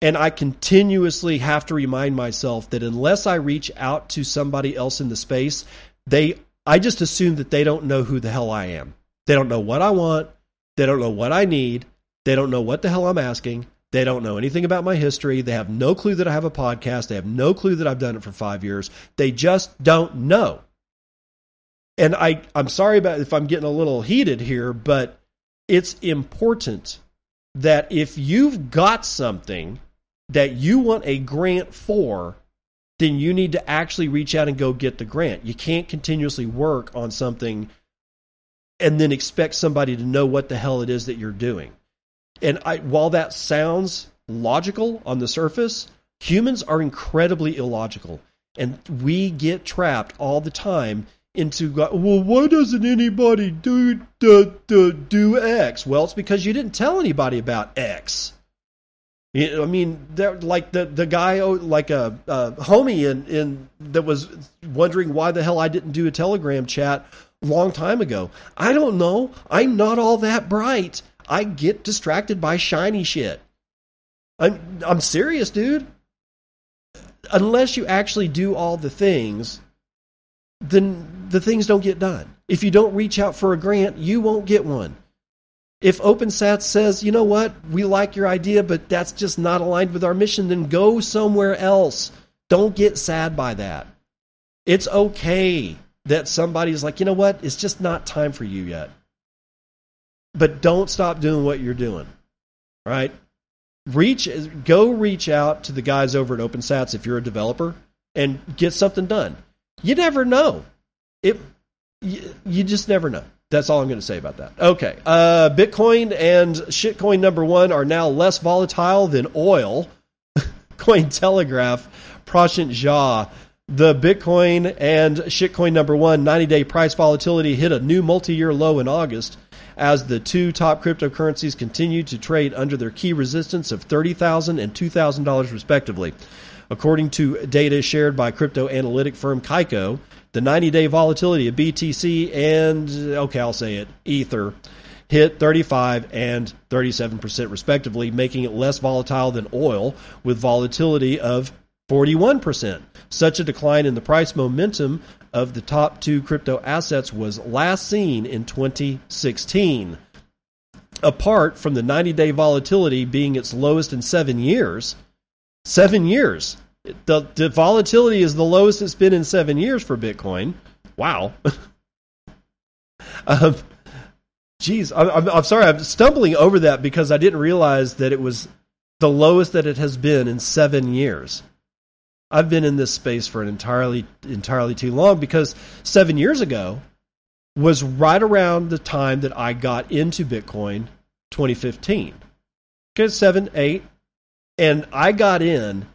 A: and I continuously have to remind myself that unless I reach out to somebody else in the space, they I just assume that they don't know who the hell I am. They don't know what I want. They don't know what I need. They don't know what the hell I'm asking. They don't know anything about my history. They have no clue that I have a podcast. They have no clue that I've done it for five years. They just don't know. And I, I'm sorry about if I'm getting a little heated here, but it's important that if you've got something that you want a grant for, then you need to actually reach out and go get the grant. You can't continuously work on something and then expect somebody to know what the hell it is that you're doing. And I, while that sounds logical on the surface, humans are incredibly illogical. And we get trapped all the time into, well, why doesn't anybody do, do, do, do X? Well, it's because you didn't tell anybody about X. I mean, like the the guy, oh, like a, a homie in, in that was wondering why the hell I didn't do a Telegram chat a long time ago. I don't know. I'm not all that bright. I get distracted by shiny shit. I'm I'm serious, dude. Unless you actually do all the things, then the things don't get done. If you don't reach out for a grant, you won't get one. If OpenSats says, you know what, we like your idea, but that's just not aligned with our mission, then go somewhere else. Don't get sad by that. It's okay that somebody's like, you know what, it's just not time for you yet. But don't stop doing what you're doing, right? Reach, go reach out to the guys over at OpenSats if you're a developer and get something done. You never know. It, you, you just never know. That's all I'm going to say about that. Okay. Uh, Bitcoin and shitcoin number one are now less volatile than oil. Cointelegraph, Prashant Jha. The Bitcoin and shitcoin number one 90 day price volatility hit a new multi year low in August as the two top cryptocurrencies continue to trade under their key resistance of $30,000 and $2,000 respectively. According to data shared by crypto analytic firm Kaiko, the 90 day volatility of BTC and, okay, I'll say it, Ether hit 35 and 37% respectively, making it less volatile than oil with volatility of 41%. Such a decline in the price momentum of the top two crypto assets was last seen in 2016. Apart from the 90 day volatility being its lowest in seven years, Seven years. The, the volatility is the lowest it's been in seven years for Bitcoin. Wow. um, geez, I'm, I'm, I'm sorry. I'm stumbling over that because I didn't realize that it was the lowest that it has been in seven years. I've been in this space for an entirely entirely too long because seven years ago was right around the time that I got into Bitcoin 2015. Okay, seven, eight. And I got in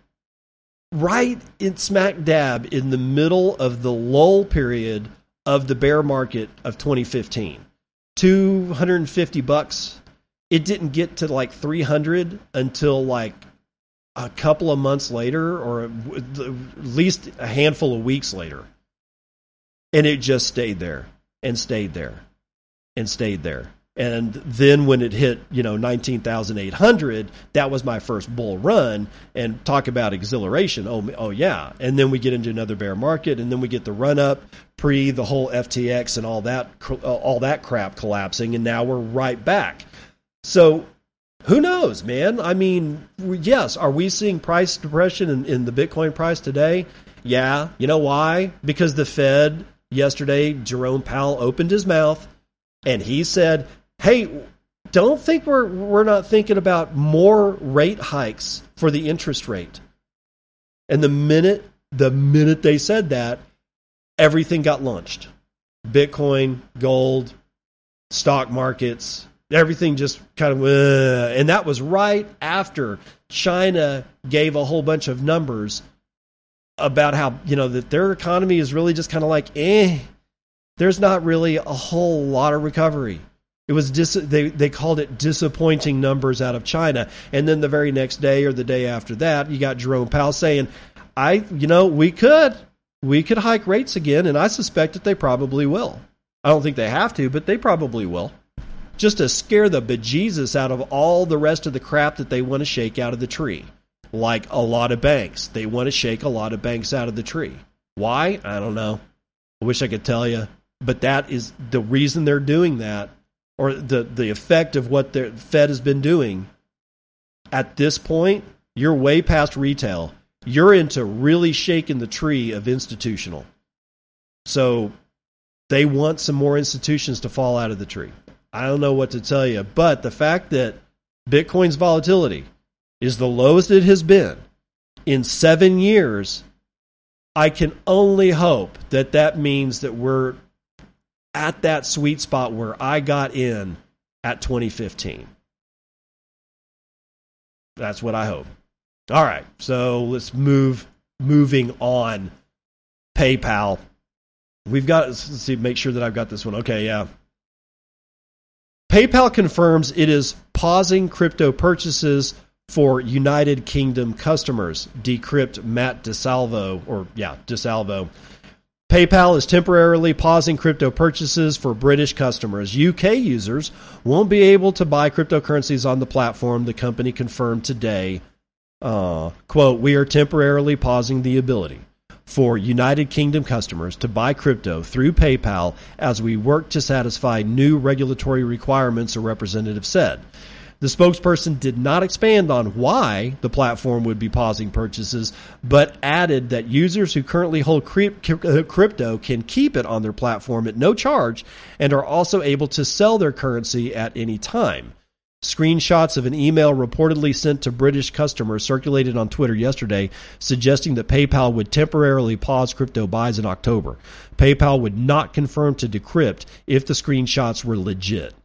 A: right in smack dab in the middle of the lull period of the bear market of 2015. 250 bucks. It didn't get to like 300 until like a couple of months later or at least a handful of weeks later. And it just stayed there and stayed there and stayed there. And then when it hit, you know, 19,800, that was my first bull run. And talk about exhilaration. Oh, oh yeah. And then we get into another bear market, and then we get the run up pre the whole FTX and all that, uh, all that crap collapsing, and now we're right back. So who knows, man? I mean, yes, are we seeing price depression in, in the Bitcoin price today? Yeah. You know why? Because the Fed yesterday, Jerome Powell opened his mouth and he said, "Hey, don't think we're we're not thinking about more rate hikes for the interest rate." And the minute the minute they said that, everything got launched. Bitcoin, gold, stock markets, everything just kind of uh, and that was right after China gave a whole bunch of numbers about how you know that their economy is really just kind of like eh there's not really a whole lot of recovery. It was dis- they they called it disappointing numbers out of China. And then the very next day or the day after that you got Jerome Powell saying I you know we could we could hike rates again and I suspect that they probably will. I don't think they have to but they probably will just to scare the bejesus out of all the rest of the crap that they want to shake out of the tree like a lot of banks. They want to shake a lot of banks out of the tree. Why? I don't know. I wish I could tell you. But that is the reason they're doing that, or the, the effect of what the Fed has been doing. At this point, you're way past retail. You're into really shaking the tree of institutional. So they want some more institutions to fall out of the tree. I don't know what to tell you. But the fact that Bitcoin's volatility, is the lowest it has been in seven years, I can only hope that that means that we're at that sweet spot where I got in at 2015. That's what I hope. All right, so let's move moving on. PayPal. We've got let's see make sure that I've got this one. Okay, yeah. PayPal confirms it is pausing crypto purchases for United Kingdom customers, decrypt Mat Di Salvo, or yeah, Di Salvo. PayPal is temporarily pausing crypto purchases for British customers. UK users won't be able to buy cryptocurrencies on the platform, the company confirmed today. Uh, quote, we are temporarily pausing the ability for United Kingdom customers to buy crypto through PayPal as we work to satisfy new regulatory requirements, a representative said. The spokesperson did not expand on why the platform would be pausing purchases, but added that users who currently hold uh, crypto can keep it on their platform at no charge and are also able to sell their currency at any time. Screenshots of an email reportedly sent to British customers circulated on Twitter yesterday, suggesting that PayPal would temporarily pause crypto buys in October. PayPal would not confirm to Decrypt if the screenshots were legit.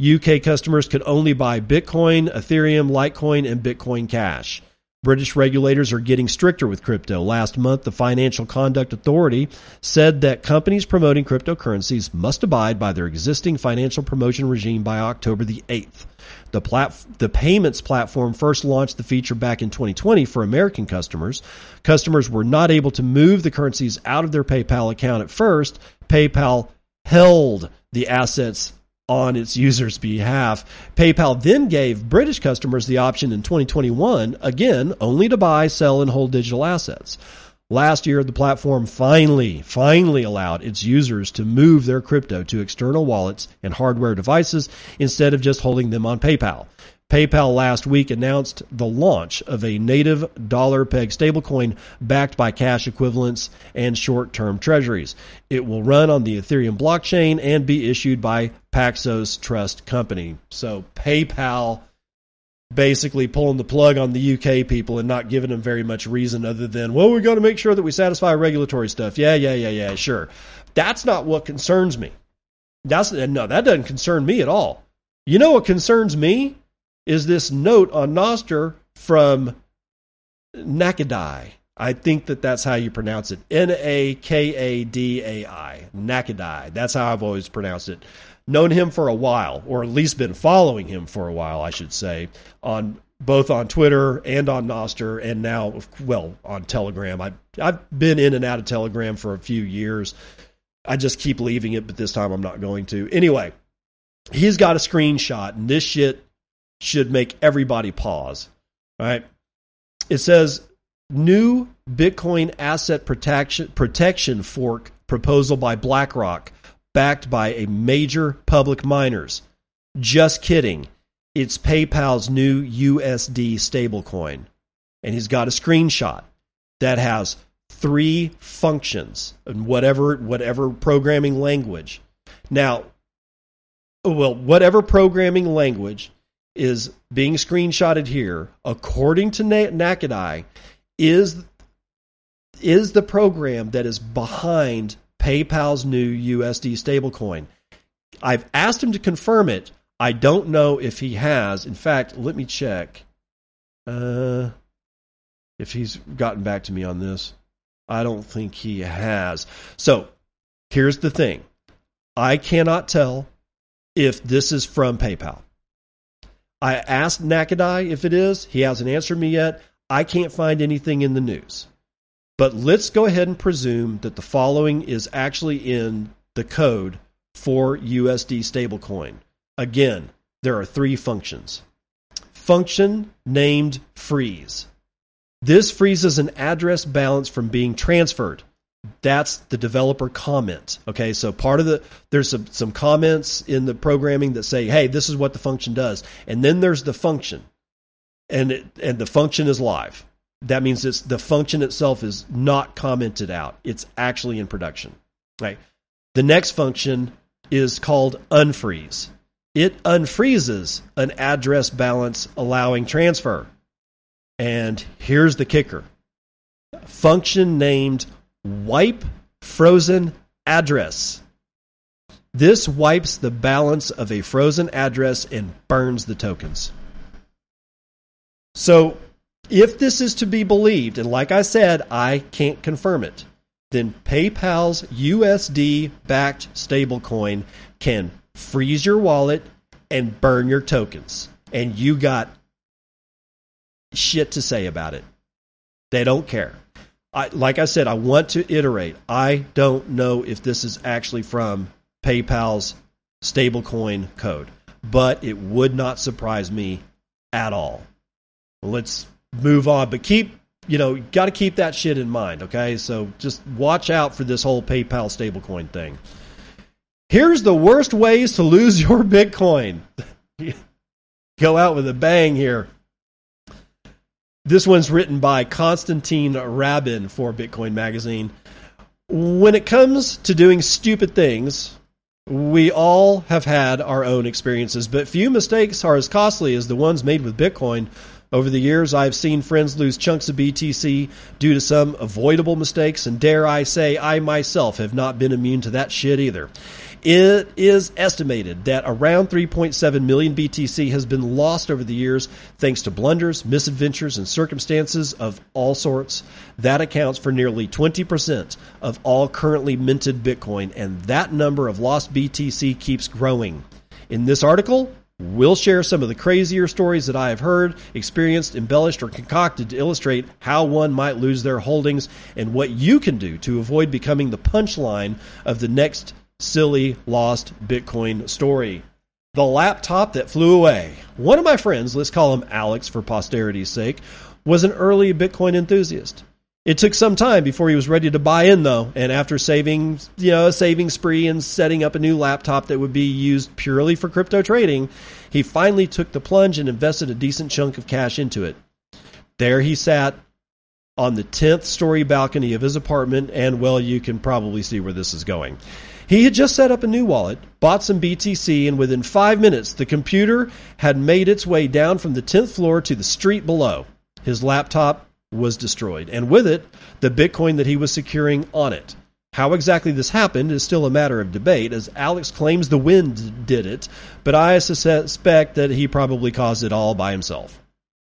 A: UK customers could only buy Bitcoin, Ethereum, Litecoin, and Bitcoin Cash. British regulators are getting stricter with crypto. Last month, the Financial Conduct Authority said that companies promoting cryptocurrencies must abide by their existing financial promotion regime by October the 8th. The, plat- the payments platform first launched the feature back in 2020 for American customers. Customers were not able to move the currencies out of their PayPal account at first. PayPal held the assets on its users' behalf. PayPal then gave British customers the option in 2021, again, only to buy, sell, and hold digital assets. Last year, the platform finally, finally allowed its users to move their crypto to external wallets and hardware devices instead of just holding them on PayPal. PayPal last week announced the launch of a native dollar peg stablecoin backed by cash equivalents and short term treasuries. It will run on the Ethereum blockchain and be issued by Paxos Trust Company. So PayPal basically pulling the plug on the UK people and not giving them very much reason other than, well, we're going to make sure that we satisfy regulatory stuff. Yeah, yeah, yeah, yeah, sure. That's not what concerns me. That's no, that doesn't concern me at all. You know what concerns me? Is this note on Nostr from Nakadai. I think that that's how you pronounce it. N A K A D A I. Nakadai. That's how I've always pronounced it. Known him for a while, or at least been following him for a while, I should say, on both on Twitter and on Nostr, and now, well, on Telegram. I, I've been in and out of Telegram for a few years. I just keep leaving it, but this time I'm not going to. Anyway, he's got a screenshot, and this shit should make everybody pause. Right? It says new Bitcoin asset protection protection fork proposal by BlackRock backed by a major public miners. Just kidding. It's PayPal's new USD stablecoin. And he's got a screenshot that has three functions in whatever whatever programming language. Now, well, whatever programming language is being screenshotted here, according to Nakadai, is is the program that is behind PayPal's new USD stablecoin. I've asked him to confirm it. I don't know if he has. In fact, let me check. Uh, if he's gotten back to me on this, I don't think he has. So here's the thing I cannot tell if this is from PayPal. I asked Nakadai if it is. He hasn't answered me yet. I can't find anything in the news. But let's go ahead and presume that the following is actually in the code for USD stablecoin. Again, there are three functions. Function named freeze. This freezes an address balance from being transferred that's the developer comment. Okay, so part of the there's some some comments in the programming that say, "Hey, this is what the function does," and then there's the function, and it, and the function is live. That means it's the function itself is not commented out; it's actually in production. Right. The next function is called unfreeze. It unfreezes an address balance allowing transfer. And here's the kicker function named wipe frozen address. This wipes the balance of a frozen address and burns the tokens. So, if this is to be believed, and like I said, I can't confirm it, then PayPal's USD backed stablecoin can freeze your wallet and burn your tokens. And you got shit to say about it. They don't care. I, like I said, I want to iterate. I don't know if this is actually from PayPal's stablecoin code, but it would not surprise me at all. Let's move on, but keep you know, got to keep that shit in mind, okay? So just watch out for this whole PayPal stablecoin thing. Here's the worst ways to lose your Bitcoin. Go out with a bang here. This one's written by Konstantin Rabin for Bitcoin Magazine. When it comes to doing stupid things, we all have had our own experiences, but few mistakes are as costly as the ones made with Bitcoin. Over the years, I've seen friends lose chunks of BTC due to some avoidable mistakes, and dare I say, I myself have not been immune to that shit either. It is estimated that around 3.7 million BTC has been lost over the years thanks to blunders, misadventures, and circumstances of all sorts. That accounts for nearly 20% of all currently minted Bitcoin, and that number of lost BTC keeps growing. In this article, We'll share some of the crazier stories that I have heard, experienced, embellished, or concocted to illustrate how one might lose their holdings and what you can do to avoid becoming the punchline of the next silly lost Bitcoin story. The laptop that flew away. One of my friends, let's call him Alex for posterity's sake, was an early Bitcoin enthusiast. It took some time before he was ready to buy in, though, and after saving, you know, a saving spree and setting up a new laptop that would be used purely for crypto trading, he finally took the plunge and invested a decent chunk of cash into it. There he sat on the 10th story balcony of his apartment, and well, you can probably see where this is going. He had just set up a new wallet, bought some BTC, and within five minutes, the computer had made its way down from the 10th floor to the street below. His laptop was destroyed, and with it, the Bitcoin that he was securing on it. How exactly this happened is still a matter of debate, as Alex claims the wind did it, but I suspect that he probably caused it all by himself.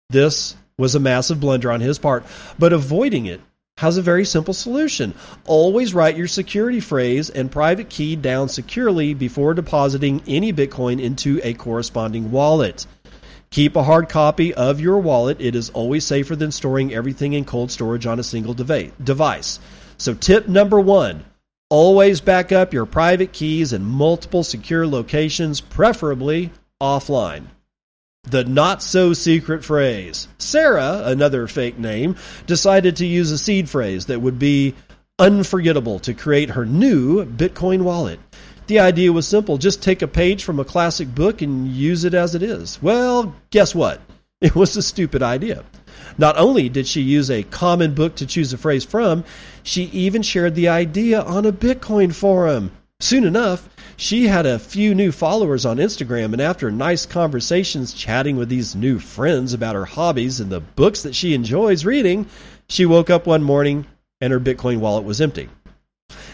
A: This was a massive blunder on his part, but avoiding it has a very simple solution. Always write your security phrase and private key down securely before depositing any Bitcoin into a corresponding wallet. Keep a hard copy of your wallet. It is always safer than storing everything in cold storage on a single device. So, tip number one always back up your private keys in multiple secure locations, preferably offline. The not so secret phrase. Sarah, another fake name, decided to use a seed phrase that would be unforgettable to create her new Bitcoin wallet. The idea was simple just take a page from a classic book and use it as it is. Well, guess what? It was a stupid idea. Not only did she use a common book to choose a phrase from, she even shared the idea on a Bitcoin forum. Soon enough, she had a few new followers on Instagram, and after nice conversations chatting with these new friends about her hobbies and the books that she enjoys reading, she woke up one morning and her Bitcoin wallet was empty.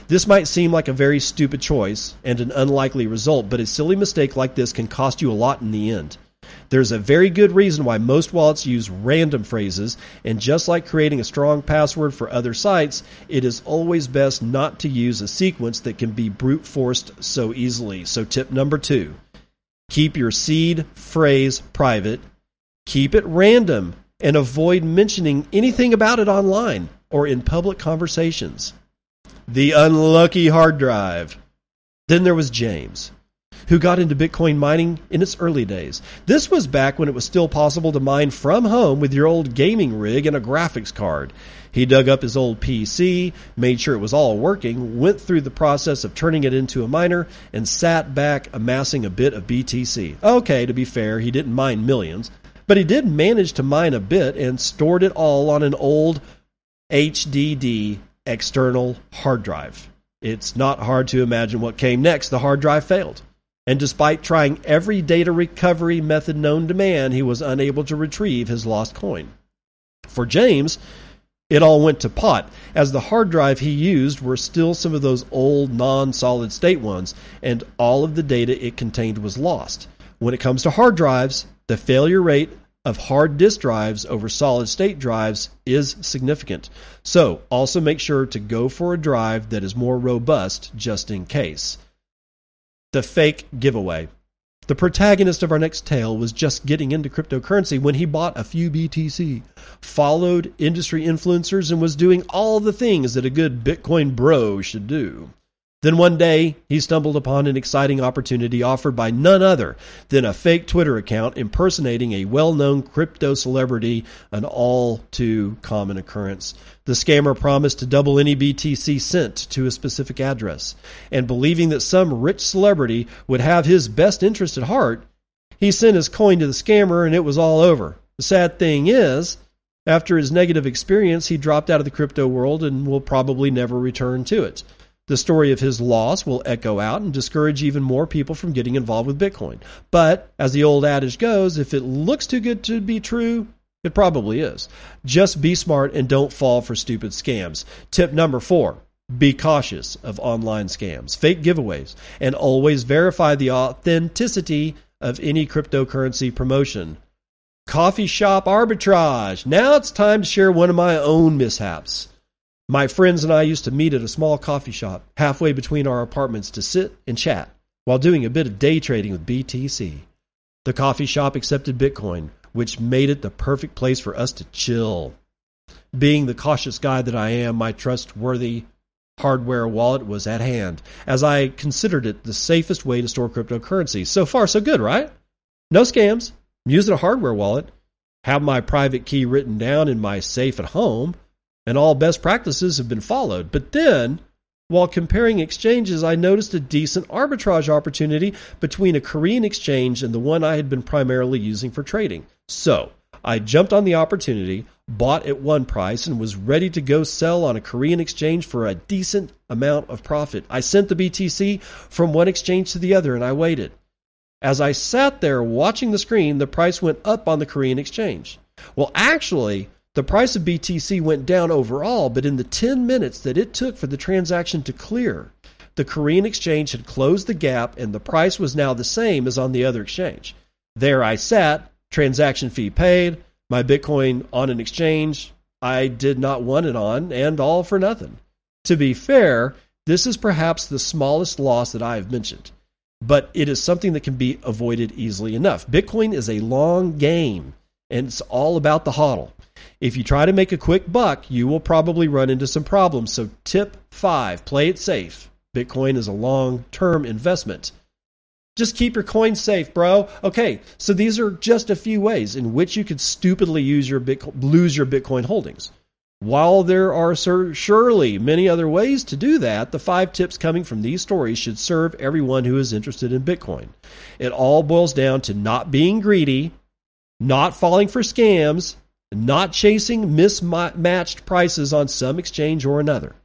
A: This might seem like a very stupid choice and an unlikely result, but a silly mistake like this can cost you a lot in the end. There's a very good reason why most wallets use random phrases, and just like creating a strong password for other sites, it is always best not to use a sequence that can be brute forced so easily. So, tip number two keep your seed phrase private, keep it random, and avoid mentioning anything about it online or in public conversations the unlucky hard drive. Then there was James, who got into Bitcoin mining in its early days. This was back when it was still possible to mine from home with your old gaming rig and a graphics card. He dug up his old PC, made sure it was all working, went through the process of turning it into a miner, and sat back amassing a bit of BTC. Okay, to be fair, he didn't mine millions, but he did manage to mine a bit and stored it all on an old HDD external hard drive. It's not hard to imagine what came next. The hard drive failed. And despite trying every data recovery method known to man, he was unable to retrieve his lost coin. For James, it all went to pot, as the hard drive he used were still some of those old non solid state ones, and all of the data it contained was lost. When it comes to hard drives, the failure rate of hard disk drives over solid state drives is significant. So, also make sure to go for a drive that is more robust just in case. The fake giveaway. The protagonist of our next tale was just getting into cryptocurrency when he bought a few BTC, followed industry influencers, and was doing all the things that a good Bitcoin bro should do. Then one day, he stumbled upon an exciting opportunity offered by none other than a fake Twitter account impersonating a well known crypto celebrity, an all too common occurrence. The scammer promised to double any BTC sent to a specific address, and believing that some rich celebrity would have his best interest at heart, he sent his coin to the scammer and it was all over. The sad thing is, after his negative experience, he dropped out of the crypto world and will probably never return to it. The story of his loss will echo out and discourage even more people from getting involved with Bitcoin. But, as the old adage goes, if it looks too good to be true, it probably is. Just be smart and don't fall for stupid scams. Tip number four be cautious of online scams, fake giveaways, and always verify the authenticity of any cryptocurrency promotion. Coffee shop arbitrage. Now it's time to share one of my own mishaps. My friends and I used to meet at a small coffee shop halfway between our apartments to sit and chat while doing a bit of day trading with BTC. The coffee shop accepted Bitcoin, which made it the perfect place for us to chill. Being the cautious guy that I am, my trustworthy hardware wallet was at hand, as I considered it the safest way to store cryptocurrency. So far, so good, right? No scams. I'm using a hardware wallet. Have my private key written down in my safe at home and all best practices have been followed. But then, while comparing exchanges, I noticed a decent arbitrage opportunity between a Korean exchange and the one I had been primarily using for trading. So, I jumped on the opportunity, bought at one price, and was ready to go sell on a Korean exchange for a decent amount of profit. I sent the BTC from one exchange to the other and I waited. As I sat there watching the screen, the price went up on the Korean exchange. Well, actually, the price of BTC went down overall, but in the 10 minutes that it took for the transaction to clear, the Korean exchange had closed the gap and the price was now the same as on the other exchange. There I sat, transaction fee paid, my Bitcoin on an exchange I did not want it on, and all for nothing. To be fair, this is perhaps the smallest loss that I have mentioned, but it is something that can be avoided easily enough. Bitcoin is a long game, and it's all about the hodl. If you try to make a quick buck, you will probably run into some problems. So, tip five play it safe. Bitcoin is a long term investment. Just keep your coins safe, bro. Okay, so these are just a few ways in which you could stupidly use your Bitcoin, lose your Bitcoin holdings. While there are surely many other ways to do that, the five tips coming from these stories should serve everyone who is interested in Bitcoin. It all boils down to not being greedy, not falling for scams, not chasing mismatched prices on some exchange or another.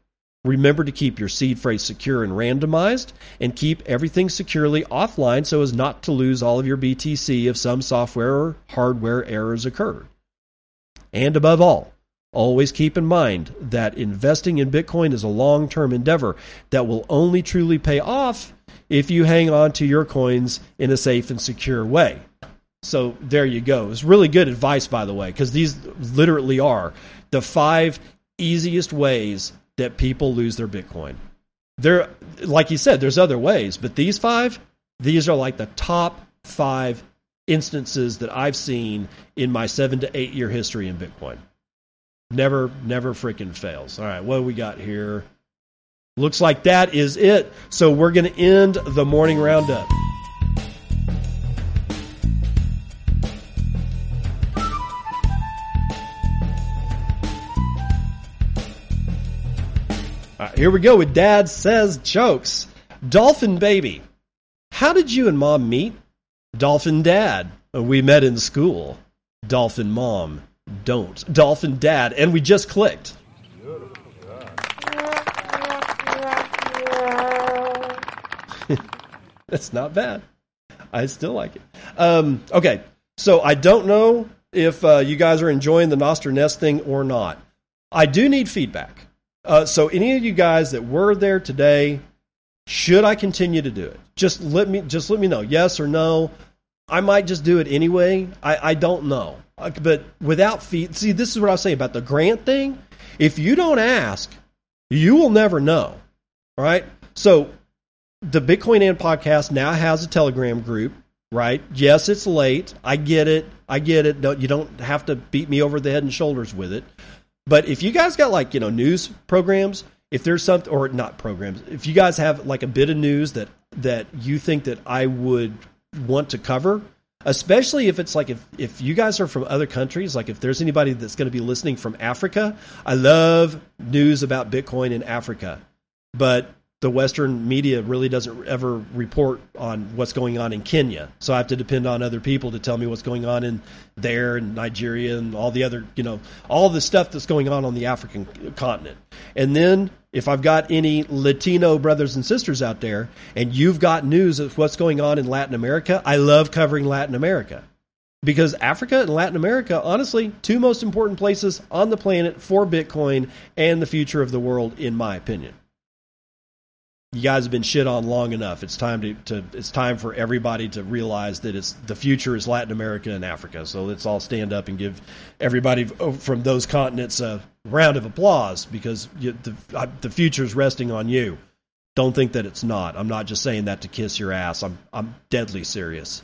A: Remember to keep your seed phrase secure and randomized, and keep everything securely offline so as not to lose all of your BTC if some software or hardware errors occur. And above all, always keep in mind that investing in Bitcoin is a long term endeavor that will only truly pay off if you hang on to your coins in a safe and secure way. So there you go. It's really good advice, by the way, because these literally are the five easiest ways that people lose their Bitcoin. There, like you said, there's other ways, but these five, these are like the top five instances that I've seen in my seven to eight year history in Bitcoin. Never, never freaking fails. All right, what we got here? Looks like that is it. So we're going to end the morning roundup. Here we go with Dad Says Jokes. Dolphin Baby. How did you and Mom meet? Dolphin Dad. We met in school. Dolphin Mom. Don't. Dolphin Dad. And we just clicked. That's not bad. I still like it. Um, okay, so I don't know if uh, you guys are enjoying the Nostr Nest thing or not. I do need feedback. Uh, so, any of you guys that were there today, should I continue to do it? Just let me just let me know, yes or no. I might just do it anyway. I, I don't know, uh, but without feet. See, this is what I was saying about the grant thing. If you don't ask, you will never know. Right? So, the Bitcoin and podcast now has a Telegram group. Right? Yes, it's late. I get it. I get it. Don't, you don't have to beat me over the head and shoulders with it. But if you guys got like, you know, news programs, if there's something or not programs, if you guys have like a bit of news that that you think that I would want to cover, especially if it's like if if you guys are from other countries, like if there's anybody that's going to be listening from Africa, I love news about Bitcoin in Africa. But the Western media really doesn't ever report on what's going on in Kenya. So I have to depend on other people to tell me what's going on in there and Nigeria and all the other, you know, all the stuff that's going on on the African continent. And then if I've got any Latino brothers and sisters out there and you've got news of what's going on in Latin America, I love covering Latin America. Because Africa and Latin America, honestly, two most important places on the planet for Bitcoin and the future of the world, in my opinion you guys have been shit on long enough. It's time to, to it's time for everybody to realize that it's the future is Latin America and Africa. So let's all stand up and give everybody oh, from those continents a round of applause because you, the the future is resting on you. Don't think that it's not. I'm not just saying that to kiss your ass. I'm I'm deadly serious.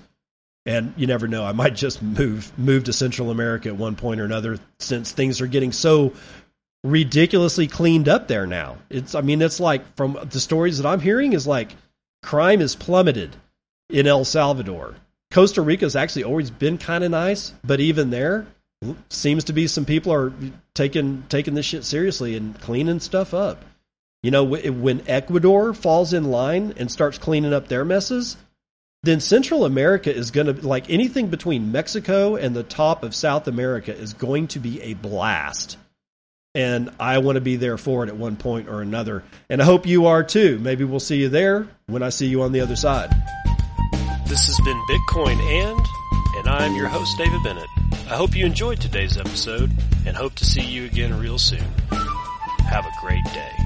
A: And you never know. I might just move move to Central America at one point or another since things are getting so ridiculously cleaned up there now. It's I mean it's like from the stories that I'm hearing is like crime is plummeted in El Salvador. Costa Rica's actually always been kind of nice, but even there, seems to be some people are taking taking this shit seriously and cleaning stuff up. You know, when Ecuador falls in line and starts cleaning up their messes, then Central America is going to like anything between Mexico and the top of South America is going to be a blast. And I want to be there for it at one point or another. And I hope you are too. Maybe we'll see you there when I see you on the other side.
B: This has been Bitcoin and, and I'm your host, David Bennett. I hope you enjoyed today's episode and hope to see you again real soon. Have a great day.